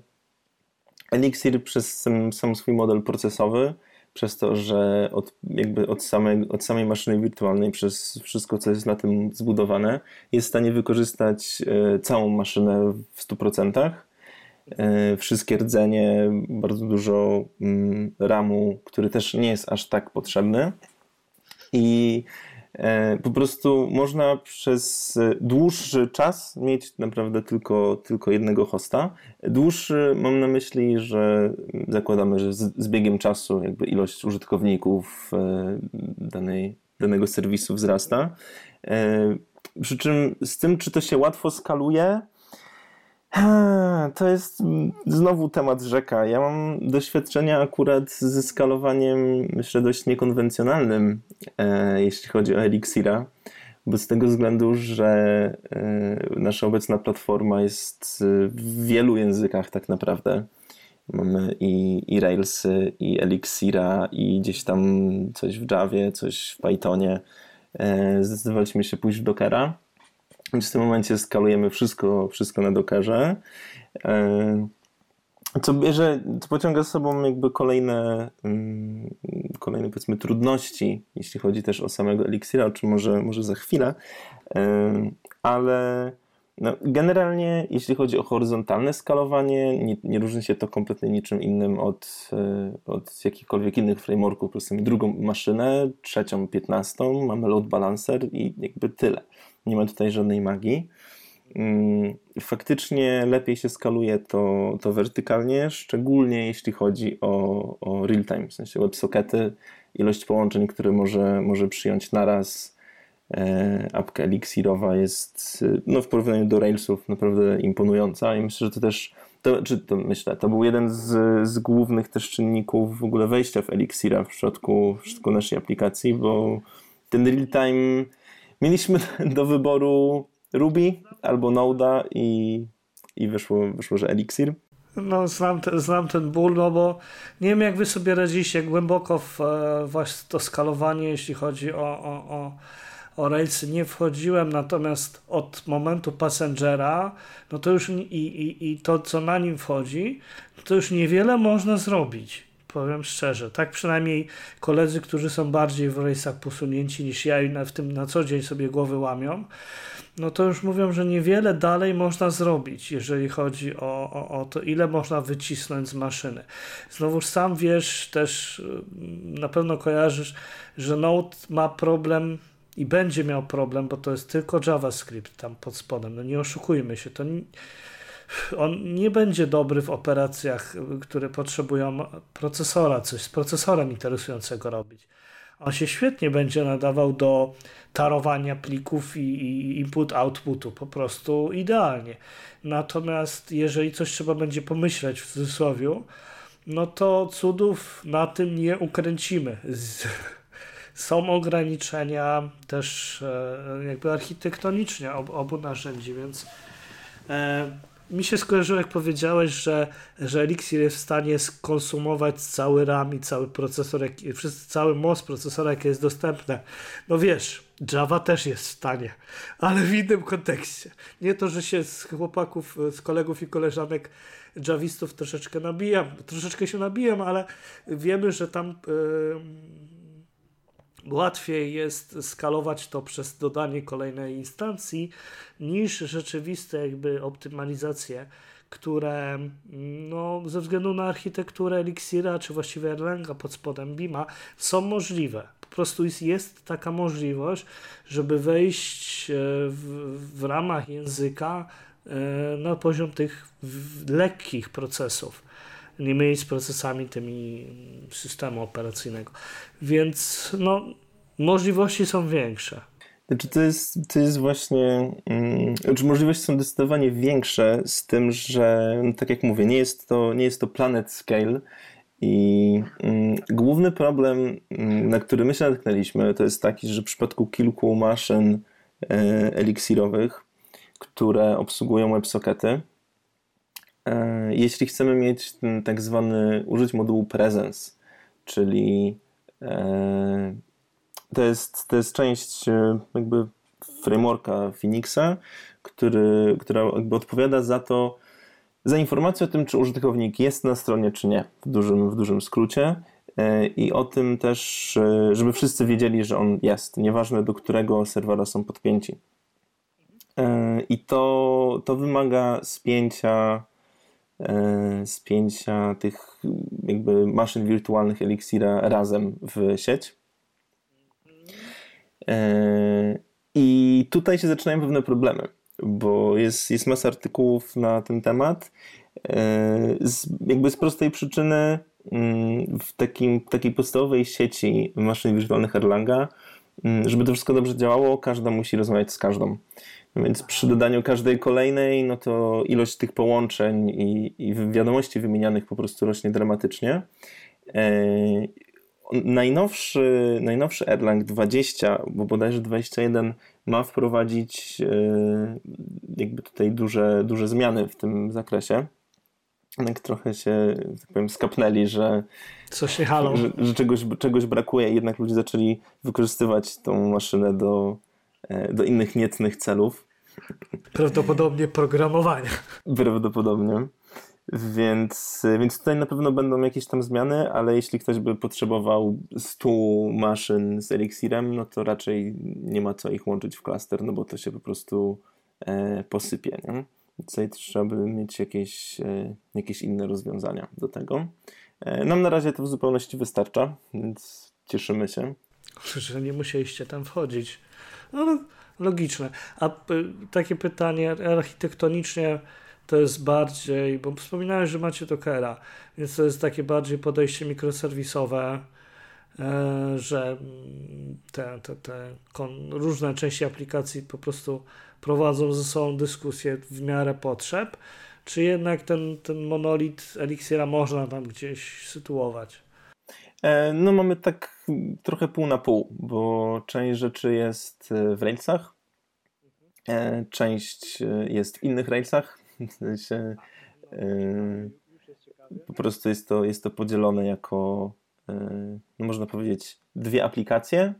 Elixir przez sam, sam, swój model procesowy, przez to, że od, jakby od, samej, od samej maszyny wirtualnej, przez wszystko, co jest na tym zbudowane, jest w stanie wykorzystać yy, całą maszynę w 100%. E, wszystkie rdzenie, bardzo dużo mm, ramu, który też nie jest aż tak potrzebny. I e, po prostu można przez dłuższy czas mieć naprawdę tylko, tylko jednego hosta. Dłuższy mam na myśli, że zakładamy, że z, z biegiem czasu jakby ilość użytkowników e, danej, danego serwisu wzrasta. Przy czym z tym, czy to się łatwo skaluje, to jest znowu temat rzeka. Ja mam doświadczenia akurat ze skalowaniem, myślę, dość niekonwencjonalnym, e, jeśli chodzi o Elixira, bo z tego względu, że e, nasza obecna platforma jest w wielu językach tak naprawdę. Mamy i, i Railsy, i Elixira, i gdzieś tam coś w Javie, coś w Pythonie. E, zdecydowaliśmy się pójść w Dockera więc w tym momencie skalujemy wszystko, wszystko na Dockerze. E, co bierze, co pociąga z sobą jakby kolejne, mm, kolejne powiedzmy trudności, jeśli chodzi też o samego Elixira, o czym może, może za chwilę, e, ale no, generalnie jeśli chodzi o horyzontalne skalowanie, nie, nie, różni się to kompletnie niczym innym od, e, od jakichkolwiek innych frameworków. Po prostu mamy drugą maszynę, trzecią, piętnastą, mamy load balancer i jakby tyle. Nie ma tutaj żadnej magii. mm, faktycznie lepiej się skaluje to, to wertykalnie, szczególnie jeśli chodzi o, o real-time, w sensie WebSockety, ilość połączeń, które może, może przyjąć naraz. E, apka Elixirowa jest no, w porównaniu do Railsów naprawdę imponująca i myślę, że to też to, czy to myślę, to był jeden z, z głównych też czynników w ogóle wejścia w Elixira w przypadku, w przypadku naszej aplikacji, bo ten real-time mieliśmy do wyboru Ruby albo Node'a i, i wyszło, wyszło, że Elixir. No, znam, te, znam ten ból, no bo nie wiem, jak wy sobie radzicie głęboko w e, właśnie to skalowanie, jeśli chodzi o, o, o, o Railsy. Nie wchodziłem, natomiast od momentu Passengera, no to już i, i, i to, co na nim wchodzi, to już niewiele można zrobić. Powiem szczerze. Tak przynajmniej koledzy, którzy są bardziej w rejsach posunięci niż ja i w tym na co dzień sobie głowy łamią, no to już mówią, że niewiele dalej można zrobić, jeżeli chodzi o, o, o to, ile można wycisnąć z maszyny. Znowu sam wiesz, też mm, na pewno kojarzysz, że Node ma problem i będzie miał problem, bo to jest tylko JavaScript tam pod spodem. No nie oszukujmy się, to on nie będzie dobry w operacjach, które potrzebują procesora, coś z procesorem interesującego robić. On się świetnie będzie nadawał do tarowania plików i, i input-outputu, po prostu idealnie. Natomiast jeżeli coś trzeba będzie pomyśleć w cudzysłowie, no to cudów na tym nie ukręcimy. Są ograniczenia też e, jakby architektonicznie obu narzędzi, więc e, mi się skojarzyło, jak powiedziałeś, że, że Elixir jest w stanie skonsumować cały RAM i cały procesor, jak, cały most procesora, jaki jest dostępny. No wiesz, Java też jest w stanie, ale w innym kontekście. Nie to, że się z chłopaków, z kolegów i koleżanek javistów troszeczkę nabijam, troszeczkę się nabijam, ale wiemy, że tam yy, łatwiej jest skalować to przez dodanie kolejnej instancji niż rzeczywiste jakby optymalizacje, które no, ze względu na architekturę Elixira, czy właściwie Erlanga pod spodem Bima są możliwe. Po prostu jest, jest taka możliwość, żeby wejść e, w, w ramach języka e, na poziom tych lekkich procesów, nie mylić z procesami tymi systemu operacyjnego. Więc no, możliwości są większe. Znaczy to jest, to jest właśnie, um, znaczy możliwości są zdecydowanie większe z tym, że no tak jak mówię, nie jest to, nie jest to planet scale, i mm, główny problem, mm, na który my się natknęliśmy, to jest taki, że w przypadku kilku maszyn e, eliksirowych, które obsługują WebSockety, jeśli chcemy mieć ten tak zwany, użyć modułu presence, czyli e, to jest, to jest część jakby frameworka Phoenixa, który, która jakby odpowiada za to, za informację o tym, czy użytkownik jest na stronie, czy nie, w dużym, w dużym skrócie. E, I o tym też, e, żeby wszyscy wiedzieli, że on jest, nieważne do którego serwera są podpięci. E, I to, to wymaga spięcia, spięcia tych jakby maszyn wirtualnych Elixira razem w sieć. I tutaj się zaczynają pewne problemy bo jest, jest masa artykułów na ten temat. E, z, jakby z prostej przyczyny mm, w takim, takiej podstawowej sieci maszyn wirtualnych Erlanga, mm, żeby to wszystko dobrze działało, każda musi rozmawiać z każdą. Więc przy dodaniu każdej kolejnej, no to ilość tych połączeń i, i wiadomości wymienianych po prostu rośnie dramatycznie. E, najnowszy, najnowszy Erlang 20, bo bodajże 21 ma wprowadzić e, jakby tutaj duże, duże zmiany w tym zakresie. Jak trochę się, tak powiem, skapnęli, że, Coś nie halą. że, że czegoś, czegoś brakuje i jednak ludzie zaczęli wykorzystywać tą maszynę do, do innych niecnych celów. Prawdopodobnie programowania. Prawdopodobnie. Więc, więc tutaj na pewno będą jakieś tam zmiany, ale jeśli ktoś by potrzebował 100 maszyn z Elixirem, no to raczej nie ma co ich łączyć w klaster, no bo to się po prostu e, posypie. Nie? Tutaj trzeba by mieć jakieś, e, jakieś inne rozwiązania do tego. E, nam na razie to w zupełności wystarcza, więc cieszymy się. Że nie musieliście tam wchodzić. No, Logiczne. A takie pytanie architektonicznie to jest bardziej, bo wspominałeś, że macie Dockera, więc to jest takie bardziej podejście mikroserwisowe, e, że te, te, te różne części aplikacji po prostu prowadzą ze sobą dyskusję w miarę potrzeb, czy jednak ten, ten monolit Elixiera można tam gdzieś sytuować? E, no mamy tak trochę pół na pół, bo część rzeczy jest w Railsach, e, część jest w innych Railsach, w sensie po prostu jest to, jest to podzielone jako, no można powiedzieć, dwie aplikacje,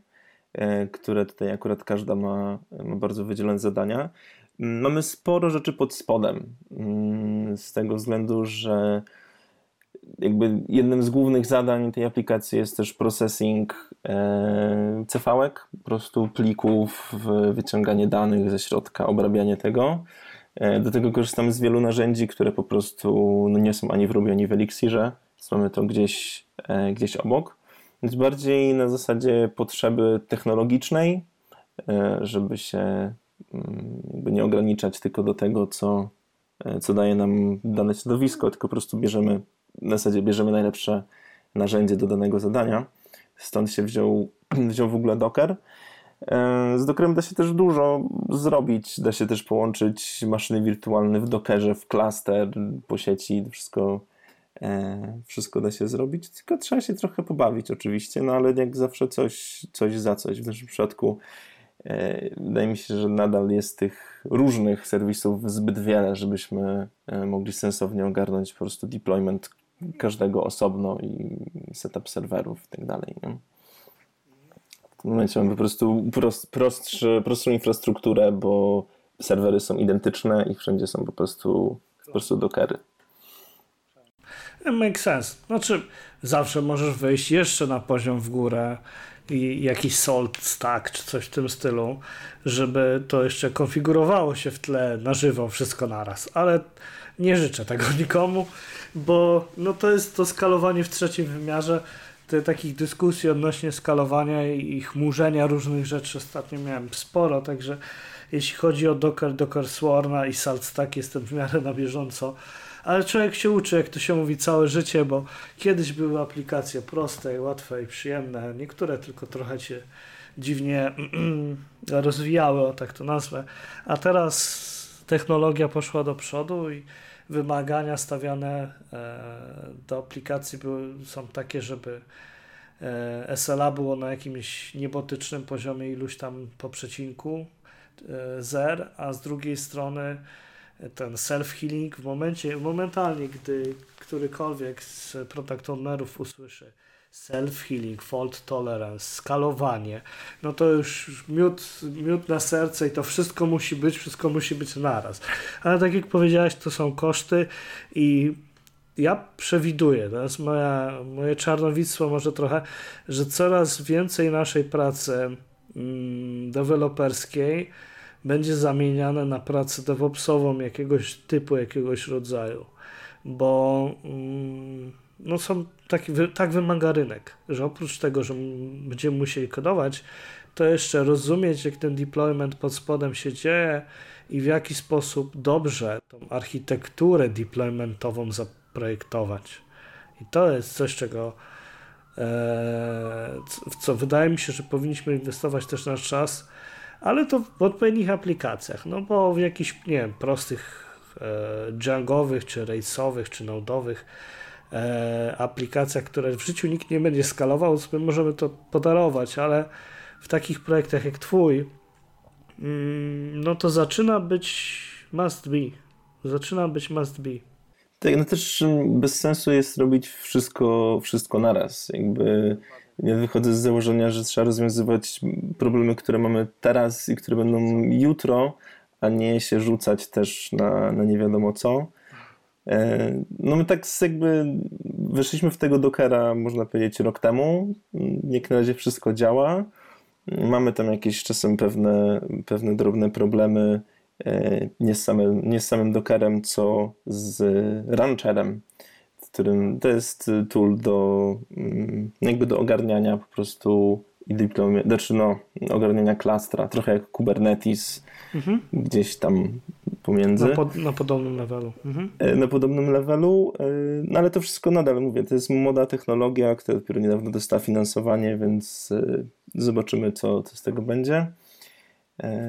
które tutaj akurat każda ma, ma bardzo wydzielone zadania. Mamy sporo rzeczy pod spodem, mm, z tego względu, że jakby jednym z głównych zadań tej aplikacji jest też processing e, CV-ek, po prostu plików, wyciąganie danych ze środka, obrabianie tego. E, do tego korzystamy z wielu narzędzi, które po prostu no, nie są ani w Ruby, ani w Elixirze, mamy to gdzieś, e, gdzieś obok. Więc bardziej na zasadzie potrzeby technologicznej, żeby się mm, jakby nie ograniczać tylko do tego, co, co daje nam dane środowisko, tylko po prostu bierzemy w zasadzie bierzemy najlepsze narzędzie do danego zadania. Stąd się wziął, wziął w ogóle Docker. E, z Dockerem da się też dużo zrobić. Da się też połączyć maszyny wirtualne w Dockerze, w cluster, po sieci. Wszystko, e, wszystko da się zrobić. Tylko trzeba się trochę pobawić oczywiście, no ale jak zawsze coś, coś za coś. W naszym przypadku e, wydaje mi się, że nadal jest tych różnych serwisów zbyt wiele, żebyśmy mogli sensownie ogarnąć po prostu deployment każdego osobno i setup serwerów i tak dalej. Nie? W tym momencie mamy po prostu prost, prostszy, prostszą infrastrukturę, bo serwery są identyczne i wszędzie są po prostu, po prostu dockery. Make sense. Znaczy, zawsze możesz wejść jeszcze na poziom w górę i jakiś salt stack czy coś w tym stylu, żeby to jeszcze konfigurowało się w tle na żywo wszystko naraz, ale nie życzę tego nikomu bo no to jest to skalowanie w trzecim wymiarze. Te, takich dyskusji odnośnie skalowania i chmurzenia różnych rzeczy ostatnio miałem sporo, także jeśli chodzi o Docker, Docker Swarna i SaltStack jestem w miarę na bieżąco. Ale człowiek się uczy, jak to się mówi, całe życie, bo kiedyś były aplikacje proste, łatwe i przyjemne. Niektóre tylko trochę się dziwnie rozwijały, o tak to nazwę. A teraz technologia poszła do przodu i wymagania stawiane e, do aplikacji były, są takie, żeby e, SLA było na jakimś niebotycznym poziomie iluś tam po przecinku e, zer, a z drugiej strony ten self-healing w momencie, momentalnie, gdy którykolwiek z product ownerów usłyszy self-healing, fault tolerance, skalowanie, no to już miód, miód na serce i to wszystko musi być, wszystko musi być naraz. Ale tak jak powiedziałeś, to są koszty i ja przewiduję, to jest moja, moje czarnowictwo może trochę, że coraz więcej naszej pracy mm, deweloperskiej będzie zamieniane na pracę DevOpsową jakiegoś typu, jakiegoś rodzaju, bo mm, no są taki, tak wymaga rynek, że oprócz tego, że będziemy musieli kodować, to jeszcze rozumieć, jak ten deployment pod spodem się dzieje i w jaki sposób dobrze tą architekturę deploymentową zaprojektować. I to jest coś, czego e, w co wydaje mi się, że powinniśmy inwestować też nasz czas, ale to w odpowiednich aplikacjach, no bo w jakichś, nie wiem, prostych e, Djangowych, czy race'owych, czy node'owych e, aplikacjach, które w życiu nikt nie będzie skalował, sobie możemy to podarować, ale w takich projektach jak Twój, mm, no to zaczyna być must be. Zaczyna być must be. Tak, no też bez sensu jest robić wszystko, wszystko naraz. Jakby ja wychodzę z założenia, że trzeba rozwiązywać problemy, które mamy teraz i które będą jutro, a nie się rzucać też na, na nie wiadomo co. E, no my tak jakby wyszliśmy w tego Dockera, można powiedzieć, rok temu. Jak na razie wszystko działa. Mamy tam jakieś czasem pewne, pewne drobne problemy e, nie z, samym, nie z samym Dockerem, co z Rancherem, w którym to jest tool do, mm, jakby do ogarniania po prostu i dyplomie, znaczy no, ogarniania klastra, trochę jak Kubernetes, mhm. gdzieś tam pomiędzy. Na, pod, na podobnym levelu. Mhm. E, na podobnym levelu, e, no ale to wszystko nadal mówię, to jest młoda technologia, która dopiero niedawno dostała finansowanie, więc e, zobaczymy, co, co z tego będzie.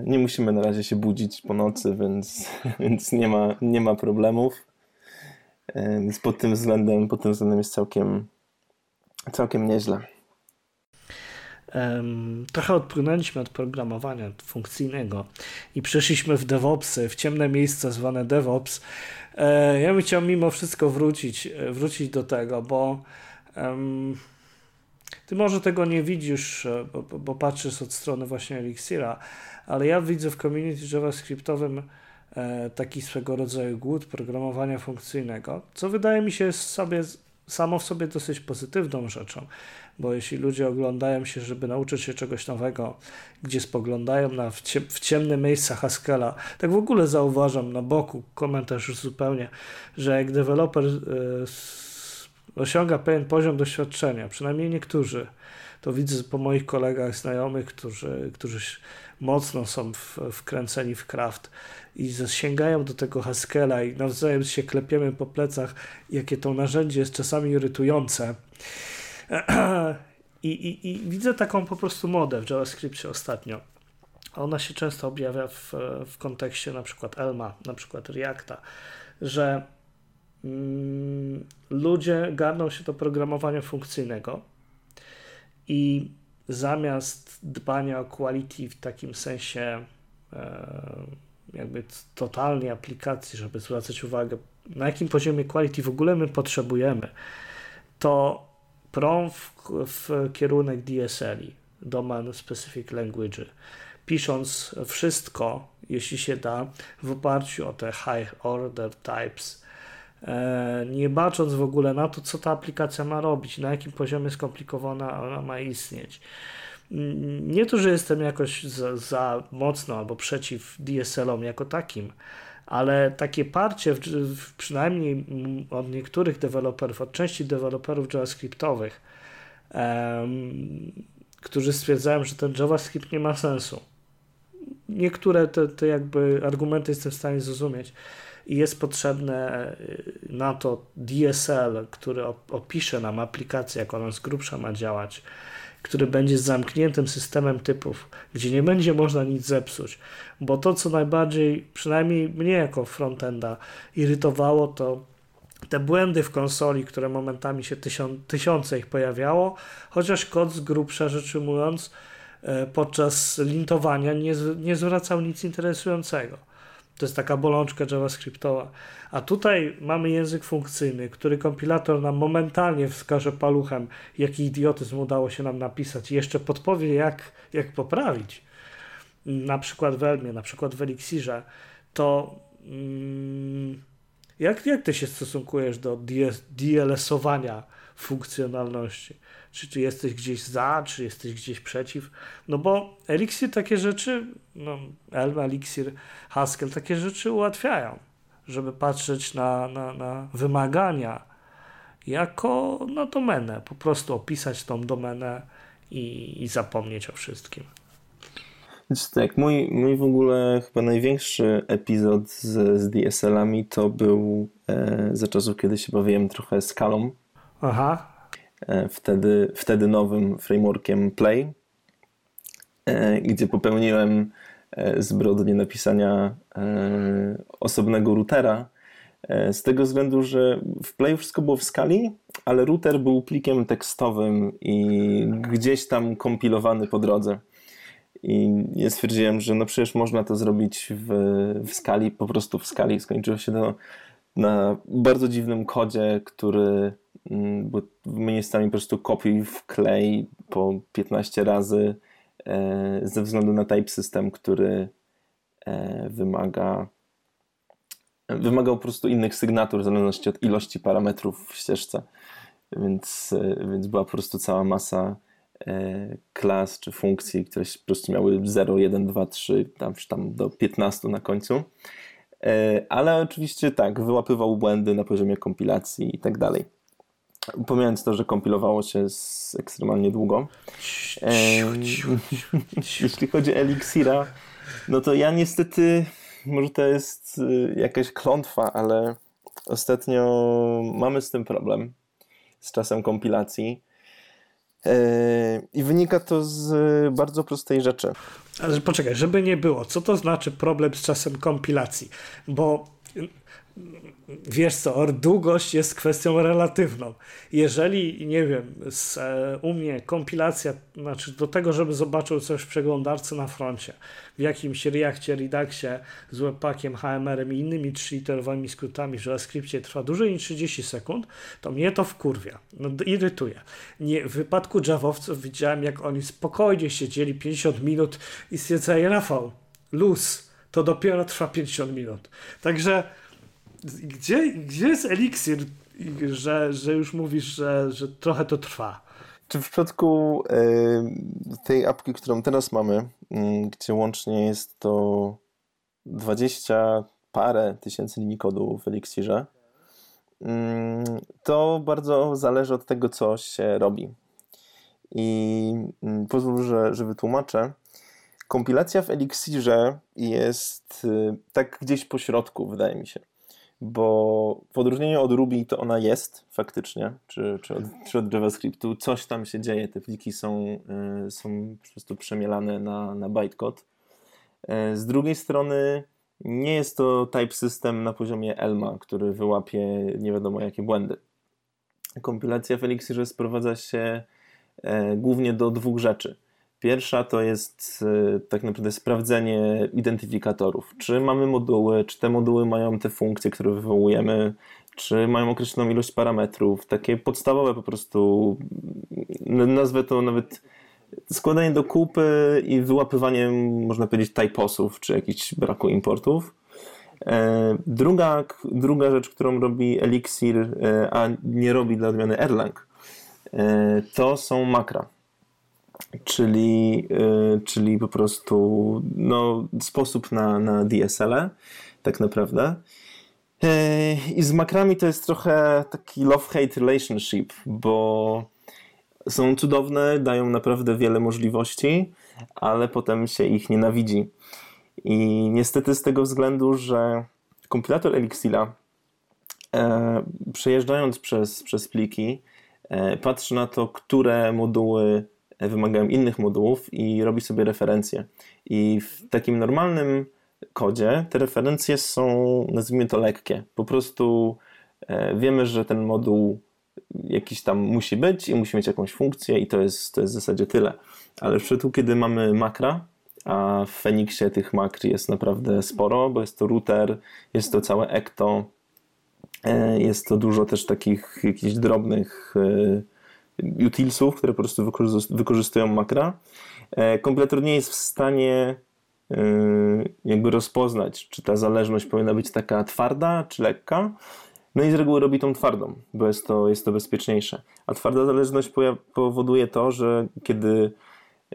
Nie musimy na razie się budzić po nocy, więc, więc nie, ma, nie ma problemów. Więc pod tym względem, pod tym względem jest całkiem, całkiem nieźle. Trochę odpłynęliśmy od programowania funkcyjnego i przeszliśmy w DevOpsy, w ciemne miejsca zwane DevOps. E, ja bym chciał mimo wszystko wrócić, e, wrócić do tego, bo um, ty może tego nie widzisz, e, bo, bo, patrzysz od strony właśnie Elixira, ale ja widzę w community javascriptowym taki swego rodzaju głód programowania funkcyjnego, co wydaje mi się sobie samo w sobie dosyć pozytywną rzeczą, bo jeśli ludzie oglądają się, żeby nauczyć się czegoś nowego, gdzie spoglądają na w, cie, w ciemne miejsca Haskella, tak w ogóle zauważam na boku, komentarz już zupełnie, że jak deweloper y, osiąga pewien poziom doświadczenia, przynajmniej niektórzy, to widzę po moich kolegach, znajomych, którzy, którzy mocno są w, wkręceni w craft i sięgają do tego Haskella i nawzajem się klepiemy po plecach, jakie to narzędzie jest czasami irytujące. I, i, I widzę taką po prostu modę w JavaScriptie ostatnio. Ona się często objawia w, w kontekście na przykład Elma, na przykład Reacta, że mm, ludzie garną się do programowania funkcyjnego i zamiast dbania o quality w takim sensie e, jakby totalnej aplikacji, żeby zwracać uwagę, na jakim poziomie quality w ogóle my potrzebujemy, to prą w, w kierunek DSL-i, Domain Specific Language, pisząc wszystko, jeśli się da, w oparciu o te high order types, nie bacząc w ogóle na to, co ta aplikacja ma robić, na jakim poziomie skomplikowana ona ma istnieć. Nie to, że jestem jakoś za, za mocno albo przeciw DSL-om jako takim, ale takie parcie, w, w, przynajmniej od niektórych deweloperów, od części deweloperów JavaScriptowych, um, którzy stwierdzają, że ten JavaScript nie ma sensu. Niektóre te, te jakby argumenty jestem w stanie zrozumieć i jest potrzebne e, na to DSL, który opisze nam aplikację, jak ona z grubsza ma działać, który będzie zamkniętym systemem typów, gdzie nie będzie można nic zepsuć. Bo to, co najbardziej, przynajmniej mnie jako frontenda, irytowało, to te błędy w konsoli, które momentami się tysiąc, tysiące ich pojawiało, chociaż kod z grubsza rzecz ujmując, e, podczas lintowania nie, nie zwracał nic interesującego. To jest taka bolączka JavaScriptowa. A tutaj mamy język funkcyjny, który kompilator nam momentalnie wskaże paluchem, jaki idiotyzm udało się nam napisać i jeszcze podpowie, jak, jak poprawić. Na przykład w Elmie, na przykład w Elixirze. To mm, jak, jak ty się stosunkujesz do DLS-owania funkcjonalności? Czy, czy jesteś gdzieś za, czy jesteś gdzieś przeciw? No bo Elixir takie rzeczy, no Elm, Elixir, Haskell takie rzeczy ułatwiają, żeby patrzeć na, na, na wymagania jako na domenę, po prostu opisać tą domenę i, i zapomnieć o wszystkim. Tak, mój, mój w ogóle chyba największy epizod z, z DSL-ami to był e, za czasów, kiedy się bawiłem trochę skalą. Aha. E, wtedy, wtedy nowym frameworkiem Play, e, gdzie popełniłem e, zbrodnię napisania osobnego routera. Z tego względu, że w Play wszystko było w skali, ale router był plikiem tekstowym i gdzieś tam kompilowany po drodze. I ja stwierdziłem, że no przecież można to zrobić w, w skali, po prostu w skali. Skończyło się to na bardzo dziwnym kodzie, który Mm, bo miejscami po prostu kopiuj w klej po 15 razy e, ze względu na type system, który e, wymaga wymagał po prostu innych sygnatur w zależności od ilości parametrów w ścieżce. Więc, e, więc była po prostu cała masa klas czy funkcji, które po prostu miały 0, 1, 2, 3, tam, tam do 15 na końcu. Ale oczywiście tak, wyłapywał błędy na poziomie kompilacji i tak dalej. Pomijając to, że kompilowało się z ekstremalnie długo. E, jeśli chodzi o Elixira, no to ja niestety, może to jest y, jakaś klątwa, ale ostatnio mamy z tym problem, z czasem kompilacji. E, I wynika to z bardzo prostej rzeczy. Ale poczekaj, żeby nie było, co to znaczy problem z czasem kompilacji? Bo wiesz co, długość jest kwestią relatywną. Jeżeli, nie wiem, z, e, u mnie kompilacja, znaczy do tego, żeby zobaczył coś w przeglądarce na froncie, w jakimś Reakcie, Reduxie z webpackiem, HMR-em i innymi 3-literowymi skrótami w JavaScriptie trwa dłużej niż 30 sekund, to mnie to wkurwia, no, irytuje. Nie, w wypadku Javowców widziałem, jak oni spokojnie siedzieli 50 minut i stwierdzali, Rafał, luz, to dopiero trwa 50 minut. Także gdzie, gdzie jest eliksir, że, że już mówisz, że, że trochę to trwa? Czy w przypadku y, tej apki, którą teraz mamy, y, gdzie łącznie jest to 20 parę tysięcy linii kodu w Elixirze, y, to bardzo zależy od tego, co się robi. I y, pozwól, że, że wytłumaczę. Kompilacja w Elixirze jest y, tak gdzieś po środku, wydaje mi się bo w odróżnieniu od Ruby to ona jest faktycznie, czy, czy, od, czy od JavaScriptu, coś tam się dzieje, te pliki są, y, są po prostu przemielane na, na bytecode. Y, z drugiej strony nie jest to type system na poziomie Elma, który wyłapie nie wiadomo jakie błędy. Kompilacja w Elixirze sprowadza się y, głównie do dwóch rzeczy. Pierwsza to jest e, tak naprawdę sprawdzenie identyfikatorów. Czy mamy moduły, czy te moduły mają te funkcje, które wywołujemy, czy mają określoną ilość parametrów, takie podstawowe po prostu, nazwę to nawet składanie do kupy i wyłapywanie, można powiedzieć, typosów, czy jakichś braku importów. E, druga, druga rzecz, którą robi Elixir, e, a nie robi dla odmiany Erlang, to są makra czyli, y, czyli po prostu no, sposób na, na DSL-e, tak naprawdę. Y, I z makrami to jest trochę taki love-hate relationship, bo są cudowne, dają naprawdę wiele możliwości, ale potem się ich nienawidzi. I niestety z tego względu, że kompilator Elixira e, przejeżdżając przez, przez pliki e, patrzy na to, które moduły wymagają innych modułów i robi sobie referencje. I w takim normalnym kodzie te referencje są, nazwijmy to, lekkie. Po prostu e, wiemy, że ten moduł jakiś tam musi być i musi mieć jakąś funkcję i to jest, to jest w zasadzie tyle. Ale w przypadku, kiedy mamy makra, a w Phoenixie tych makr jest naprawdę sporo, bo jest to router, jest to całe ecto, e, jest to dużo też takich jakichś drobnych e, utilsów, które po prostu wykorzystują makra. E, kompilator nie jest w stanie e, jakby rozpoznać, czy ta zależność powinna być taka twarda, czy lekka. No i z reguły robi tą twardą, bo jest to, jest to bezpieczniejsze. A twarda zależność powoduje to, że kiedy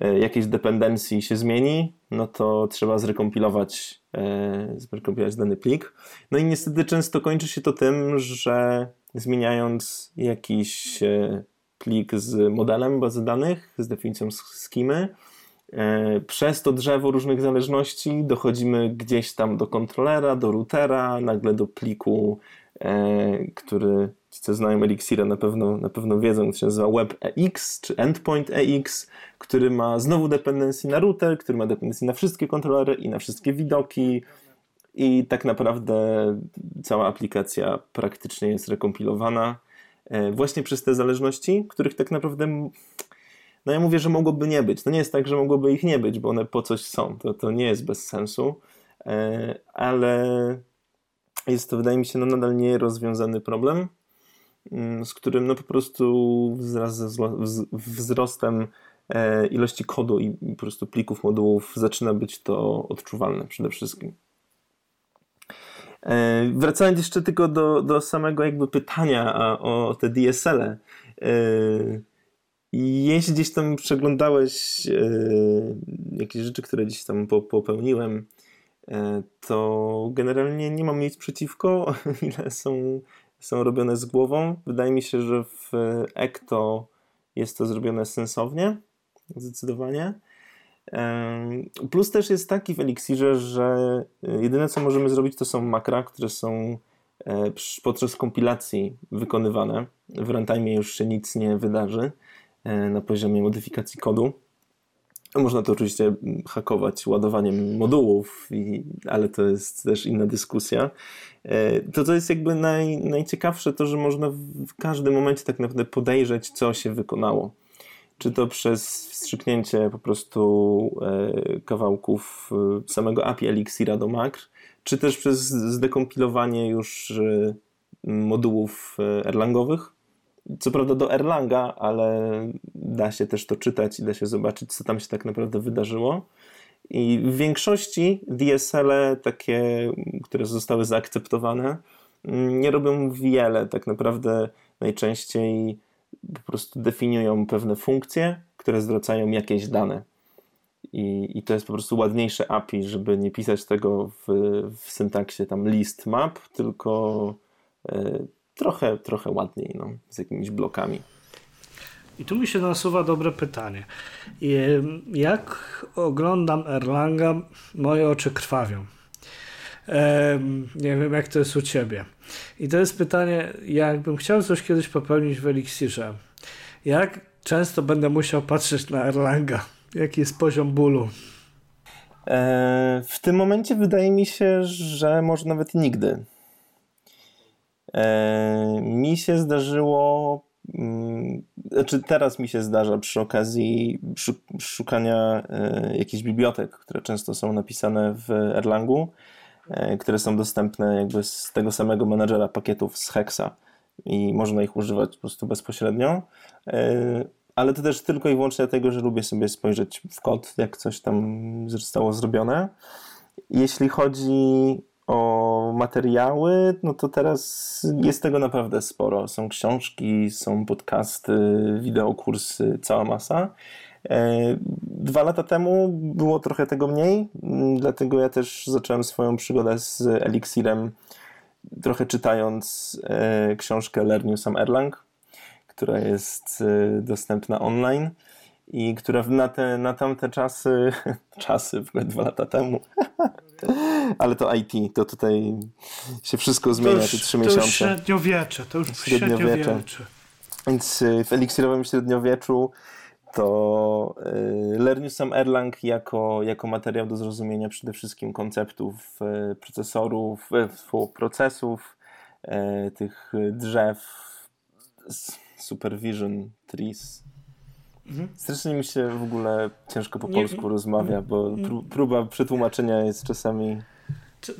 e, jakieś dependencji się zmieni, no to trzeba zrekompilować, zrekompilować dany plik. No i niestety często kończy się to tym, że zmieniając jakiś plik z modelem bazy danych, z definicją skimy. E, przez to drzewo różnych zależności dochodzimy gdzieś tam do kontrolera, do routera, nagle do pliku, e, który ci, co znają Elixira, na pewno, na pewno wiedzą, który się nazywa WebEX czy Endpoint EX, który ma znowu dependencję na router, który ma dependencję na wszystkie kontrolery i na wszystkie widoki. I tak naprawdę cała aplikacja praktycznie jest rekompilowana właśnie przez te zależności, których tak naprawdę no ja mówię, że mogłoby nie być. To nie jest tak, że mogłoby ich nie być, bo one po coś są. To, to nie jest bez sensu, e, ale jest to, wydaje mi się, no nadal nierozwiązany problem, mm, z którym no po prostu wraz ze wzrostem e, ilości kodu i po prostu plików, modułów zaczyna być to odczuwalne przede wszystkim. E, wracając jeszcze tylko do, do samego jakby pytania o te DSL-e. E, jeśli gdzieś tam przeglądałeś e, jakieś rzeczy, które gdzieś tam popełniłem, to generalnie nie mam nic przeciwko, ile są są robione z głową. Wydaje mi się, że w Ecto jest to zrobione sensownie, zdecydowanie. Plus też jest taki w Elixirze, że jedyne co możemy zrobić to są makra, które są e, podczas kompilacji wykonywane. W runtime już się nic nie wydarzy e, na poziomie modyfikacji kodu. Można to oczywiście hakować ładowaniem modułów, i, ale to jest też inna dyskusja. E, to, co jest jakby naj, najciekawsze, to że można w każdym momencie tak naprawdę podejrzeć, co się wykonało. Czy to przez wstrzyknięcie po prostu e, kawałków e, samego API Elixira do makr, czy też przez zdekompilowanie już modułów Erlangowych co prawda do Erlanga, ale da się też to czytać i da się zobaczyć, co tam się tak naprawdę wydarzyło. I w większości DSL-e, takie, które zostały zaakceptowane, nie robią wiele. Tak naprawdę najczęściej po prostu definiują pewne funkcje, które zwracają jakieś dane. I, I to jest po prostu ładniejsze API, żeby nie pisać tego w, w syntaksie tam list map, tylko y, trochę, trochę ładniej, no, z jakimiś blokami. I tu mi się nasuwa dobre pytanie. Jak oglądam Erlanga, moje oczy krwawią. Nie wiem, jak to jest u ciebie. I to jest pytanie, jakbym chciał coś kiedyś popełnić w Elixirze, jak często będę musiał patrzeć na Erlanga? Jaki jest poziom bólu? E, w tym momencie wydaje mi się, że może nawet nigdy. E, mi się zdarzyło, mm, znaczy teraz mi się zdarza przy okazji szukania e, jakichś bibliotek, które często są napisane w Erlangu, które są dostępne jakby z tego samego menadżera pakietów z Hexa i można ich używać po prostu bezpośrednio. Ale to też tylko i wyłącznie dlatego, że lubię sobie spojrzeć w kod, jak coś tam zostało zrobione. Jeśli chodzi o materiały, no to teraz jest tego naprawdę sporo. Są książki, są podcasty, wideokursy, cała masa. E, dwa lata temu było trochę tego mniej, dlatego ja też zacząłem swoją przygodę z Elixirem trochę czytając e, książkę Learn Some Erlang, która jest e, dostępna online i która na, te, na tamte czasy, czasy, w ogóle dwa lata temu, ale to IT, to tutaj się wszystko zmienia, te trzy miesiące. To już średniowiecze, to już średniowiecze. średniowiecze. Więc w eliksirowym średniowieczu to y, Some Erlang jako, jako materiał do zrozumienia przede wszystkim konceptów y, procesorów, procesów, tych drzew, supervision trees, Mhm. Strasznie mi się w ogóle ciężko po polsku nie, rozmawia, bo próba przetłumaczenia jest czasami.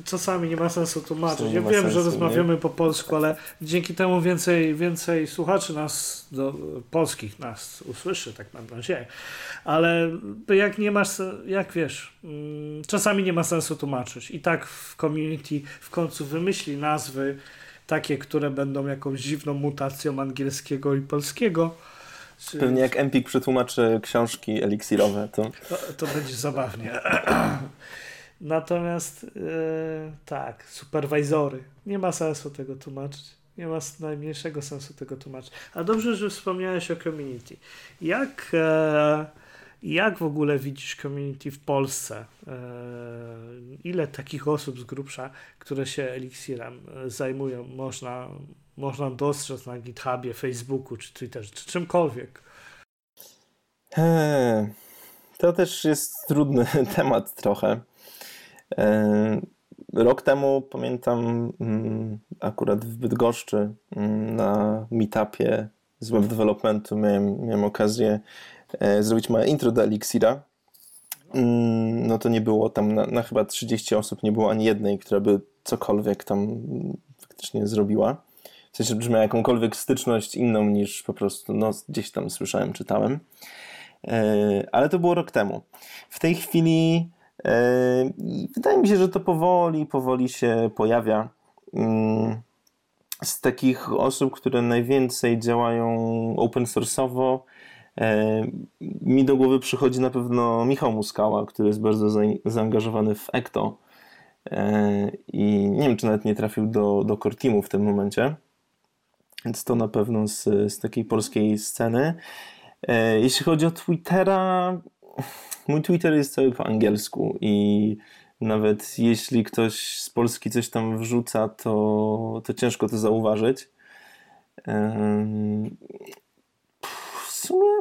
Czasami nie ma sensu tłumaczyć. Ja wiem, sensu, że rozmawiamy nie? po polsku, ale dzięki temu więcej, więcej słuchaczy nas, do, polskich nas usłyszy, tak mam nadzieję. Ale jak nie masz, jak wiesz, mm, czasami nie ma sensu tłumaczyć. I tak w community w końcu wymyśli nazwy takie, które będą jakąś dziwną mutacją angielskiego i polskiego. Pewnie jak Empik przetłumaczy książki eliksirowe, to... To, to będzie zabawnie. Natomiast yy, tak, superwizory. Nie ma sensu tego tłumaczyć. Nie ma najmniejszego sensu tego tłumaczyć. A dobrze, że wspomniałeś o community. Jak, e, jak w ogóle widzisz community w Polsce? E, ile takich osób z grubsza, które się eliksirem e, zajmują, można, można dostrzec na GitHubie, Facebooku czy Twitterze, czy czymkolwiek? Eee, to też jest trudny temat trochę. Rok temu pamiętam mm, akurat w Bydgoszczy mm, na meetupie z web developmentu miałem, miałem okazję e, zrobić małe intro do Elixira. Mm, no to nie było tam na, na chyba 30 osób, nie było ani jednej, która by cokolwiek tam faktycznie zrobiła w sensie, jakąkolwiek styczność inną niż po prostu no, gdzieś tam słyszałem, czytałem. E, ale to było rok temu. W tej chwili e, wydaje mi się, że to powoli, powoli się pojawia. Mm, z takich osób, które najwięcej działają open source'owo, e, mi do głowy przychodzi na pewno Michał Muskała, który jest bardzo zaangażowany w Ecto i nie wiem, czy nawet nie trafił do, do core teamu w tym momencie. Więc to na pewno z, z takiej polskiej sceny. Jeśli chodzi o Twittera, mój Twitter jest cały po angielsku i nawet jeśli ktoś z Polski coś tam wrzuca, to, to ciężko to zauważyć. W sumie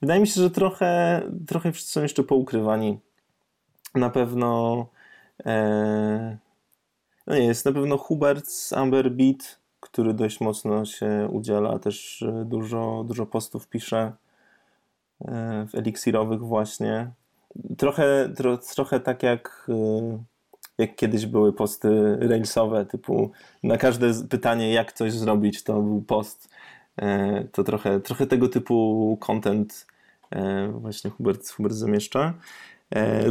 wydaje mi się, że trochę, trochę wszyscy są jeszcze poukrywani. Na pewno e, no nie, jest na pewno Hubert z Amber Beat, który dość mocno się udziela, też e, dużo, dużo postów pisze w eliksirowych właśnie. Trochę, tro, trochę tak jak, e, jak kiedyś były posty railsowe, typu na każde pytanie jak coś zrobić to był post. To trochę, trochę tego typu content właśnie Hubert, Hubert zamieszcza.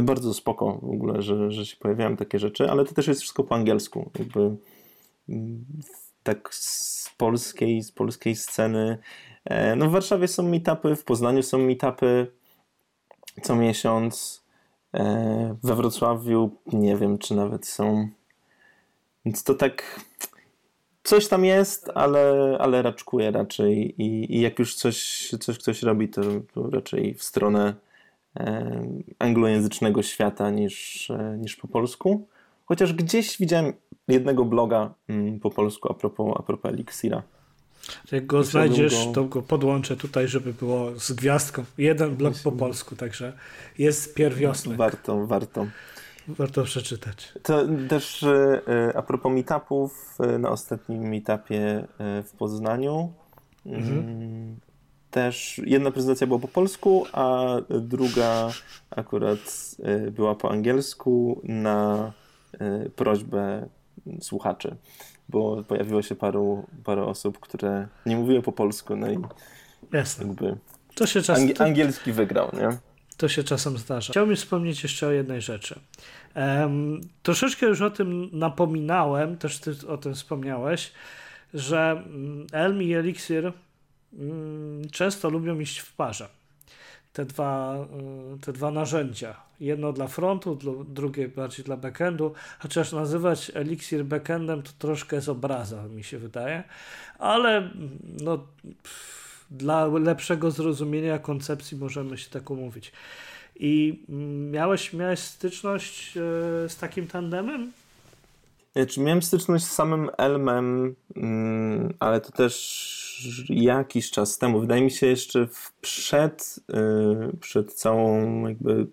Bardzo spoko w ogóle, że, że się pojawiają takie rzeczy, ale to też jest wszystko po angielsku. Jakby mm, tak z polskiej, z polskiej sceny. E, no w Warszawie są meetupy, w Poznaniu są meetupy co miesiąc. E, we Wrocławiu nie wiem, czy nawet są. Więc to tak coś tam jest, ale, ale raczkuje raczej i, i jak już coś, coś ktoś robi, to, to raczej w stronę e, anglojęzycznego świata niż, e, niż po polsku. Chociaż gdzieś widziałem jednego bloga mm, po polsku a propos, a propos Elixira. Jak go znajdziesz, go... to go podłączę tutaj, żeby było z gwiazdką. Jeden blog po polsku, także jest pierwiosnek. Warto, warto. Warto przeczytać. To też e, a propos meetupów, e, na ostatnim meetupie e, w Poznaniu mhm. Mm, też jedna prezentacja była po polsku, a druga akurat była po angielsku na prośbę słuchaczy, bo pojawiło się paru, parę osób, które nie mówiły po polsku, no i Jasne. jakby to się czas... Angi angielski wygrał, nie? To się czasem zdarza. Chciałbym wspomnieć jeszcze o jednej rzeczy. Um, troszeczkę już o tym napominałem, też ty o tym wspomniałeś, że mm, Elm i Elixir um, często lubią iść w parze te dwa, y, te dwa narzędzia. Jedno dla frontu, drugie bardziej dla backendu, chociaż nazywać Elixir backendem to troszkę z obraza, mi się wydaje, ale no, pff, dla lepszego zrozumienia koncepcji możemy się tak umówić. I mm, miałeś, miałeś styczność y, z takim tandemem? Czy miałem styczność z samym Elmem, mm, ale to też jakiś czas temu, wydaje mi się jeszcze przed, y, przed całą jakby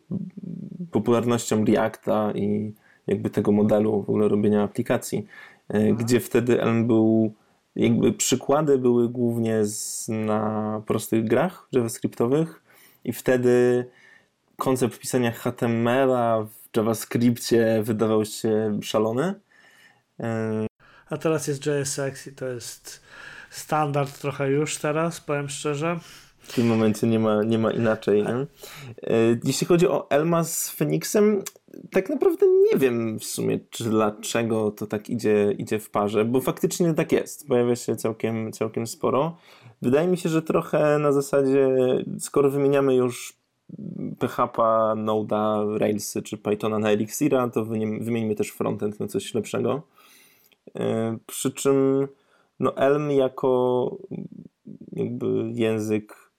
popularnością Reacta i jakby tego modelu w ogóle robienia aplikacji, y, mhm. gdzie wtedy Elm był, jakby przykłady były głównie z, na prostych grach javascriptowych i wtedy koncept pisania HTML-a w JavaScriptie wydawał się szalony. Y, A teraz jest JSX i to jest standard trochę już teraz, powiem szczerze. W tym momencie nie ma, nie ma inaczej. Nie? E, jeśli chodzi o Elma z Phoenixem, tak naprawdę nie wiem w sumie, czy dlaczego to tak idzie, idzie w parze, bo faktycznie tak jest. Pojawia się całkiem, całkiem sporo. Wydaje mi się, że trochę na zasadzie, skoro wymieniamy już PHP, Node'a, Railsy czy Pythona na Elixira, to wymieńmy też frontend na coś lepszego. E, przy czym no Elm jako jakby język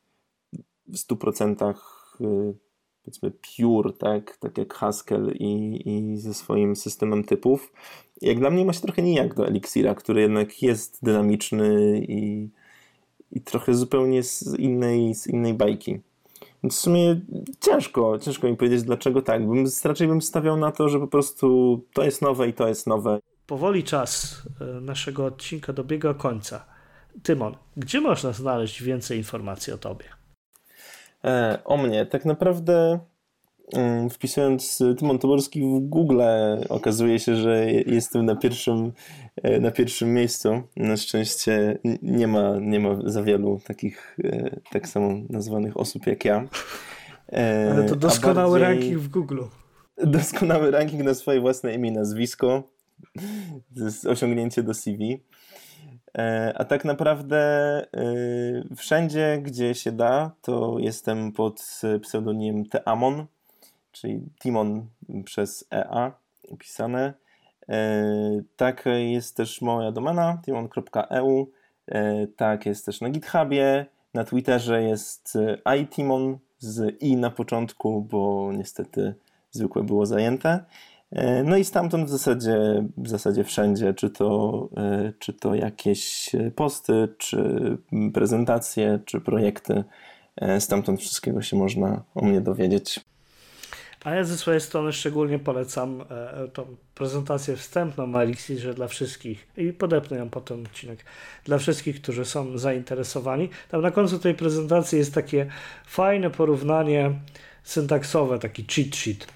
w 100% y, powiedzmy pure, tak, tak jak Haskell i, i ze swoim systemem typów. Jak dla mnie ma się trochę nijak do Elixira, który jednak jest dynamiczny i, i trochę zupełnie z innej, z innej bajki. Więc w sumie ciężko, ciężko mi powiedzieć dlaczego tak. Bym, raczej bym stawiał na to, że po prostu to jest nowe i to jest nowe powoli czas e, naszego odcinka dobiega końca. Tymon, gdzie można znaleźć więcej informacji o tobie? E, o mnie. Tak naprawdę mm, wpisując Tymon Toborski w Google okazuje się, że jestem na pierwszym, e, na pierwszym miejscu. Na szczęście nie ma, nie ma za wielu takich tak samo nazwanych osób jak ja. Ale to doskonały bardziej... ranking w Google. Doskonały ranking na swoje własne imię i nazwisko osiągnięcie do CV. E, a tak naprawdę e, wszędzie, gdzie się da, to jestem pod pseudonimem Teamon, czyli Timon przez EA pisane. E, tak jest też moja domena, timon.eu. Tak, jest też na GitHubie, na Twitterze jest iTimon z i na początku, bo niestety zwykłe było zajęte. E, no i stamtąd w zasadzie, w zasadzie wszędzie, czy to, e, czy to jakieś posty, czy prezentacje, czy projekty, e, stamtąd wszystkiego się można o mnie dowiedzieć. A ja ze swojej strony szczególnie polecam tą prezentację wstępną na Elixirze dla wszystkich i podepnę ją potem odcinek dla wszystkich, którzy są zainteresowani. Tam na końcu tej prezentacji jest takie fajne porównanie syntaksowe, taki cheat sheet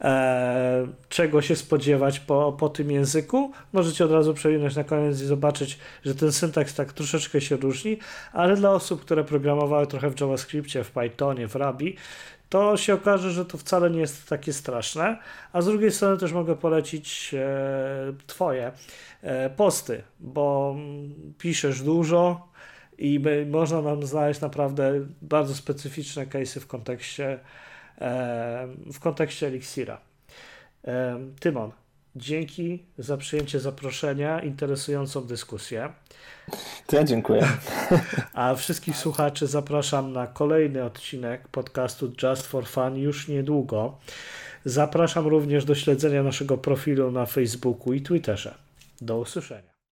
e, czego się spodziewać po, po tym języku. Możecie od razu przewinąć na koniec i zobaczyć, że ten syntaks tak troszeczkę się różni, ale dla osób, które programowały trochę w JavaScriptie, w Pythonie, w Ruby, to się okaże, że to wcale nie jest takie straszne. A z drugiej strony też mogę polecić e, Twoje e, posty, bo piszesz dużo i można nam znaleźć naprawdę bardzo specyficzne case'y w kontekście w kontekście Elixira. Tymon, dzięki za przyjęcie zaproszenia, interesującą dyskusję. To ja dziękuję. A wszystkich słuchaczy zapraszam na kolejny odcinek podcastu Just for Fun już niedługo. Zapraszam również do śledzenia naszego profilu na Facebooku i Twitterze. Do usłyszenia.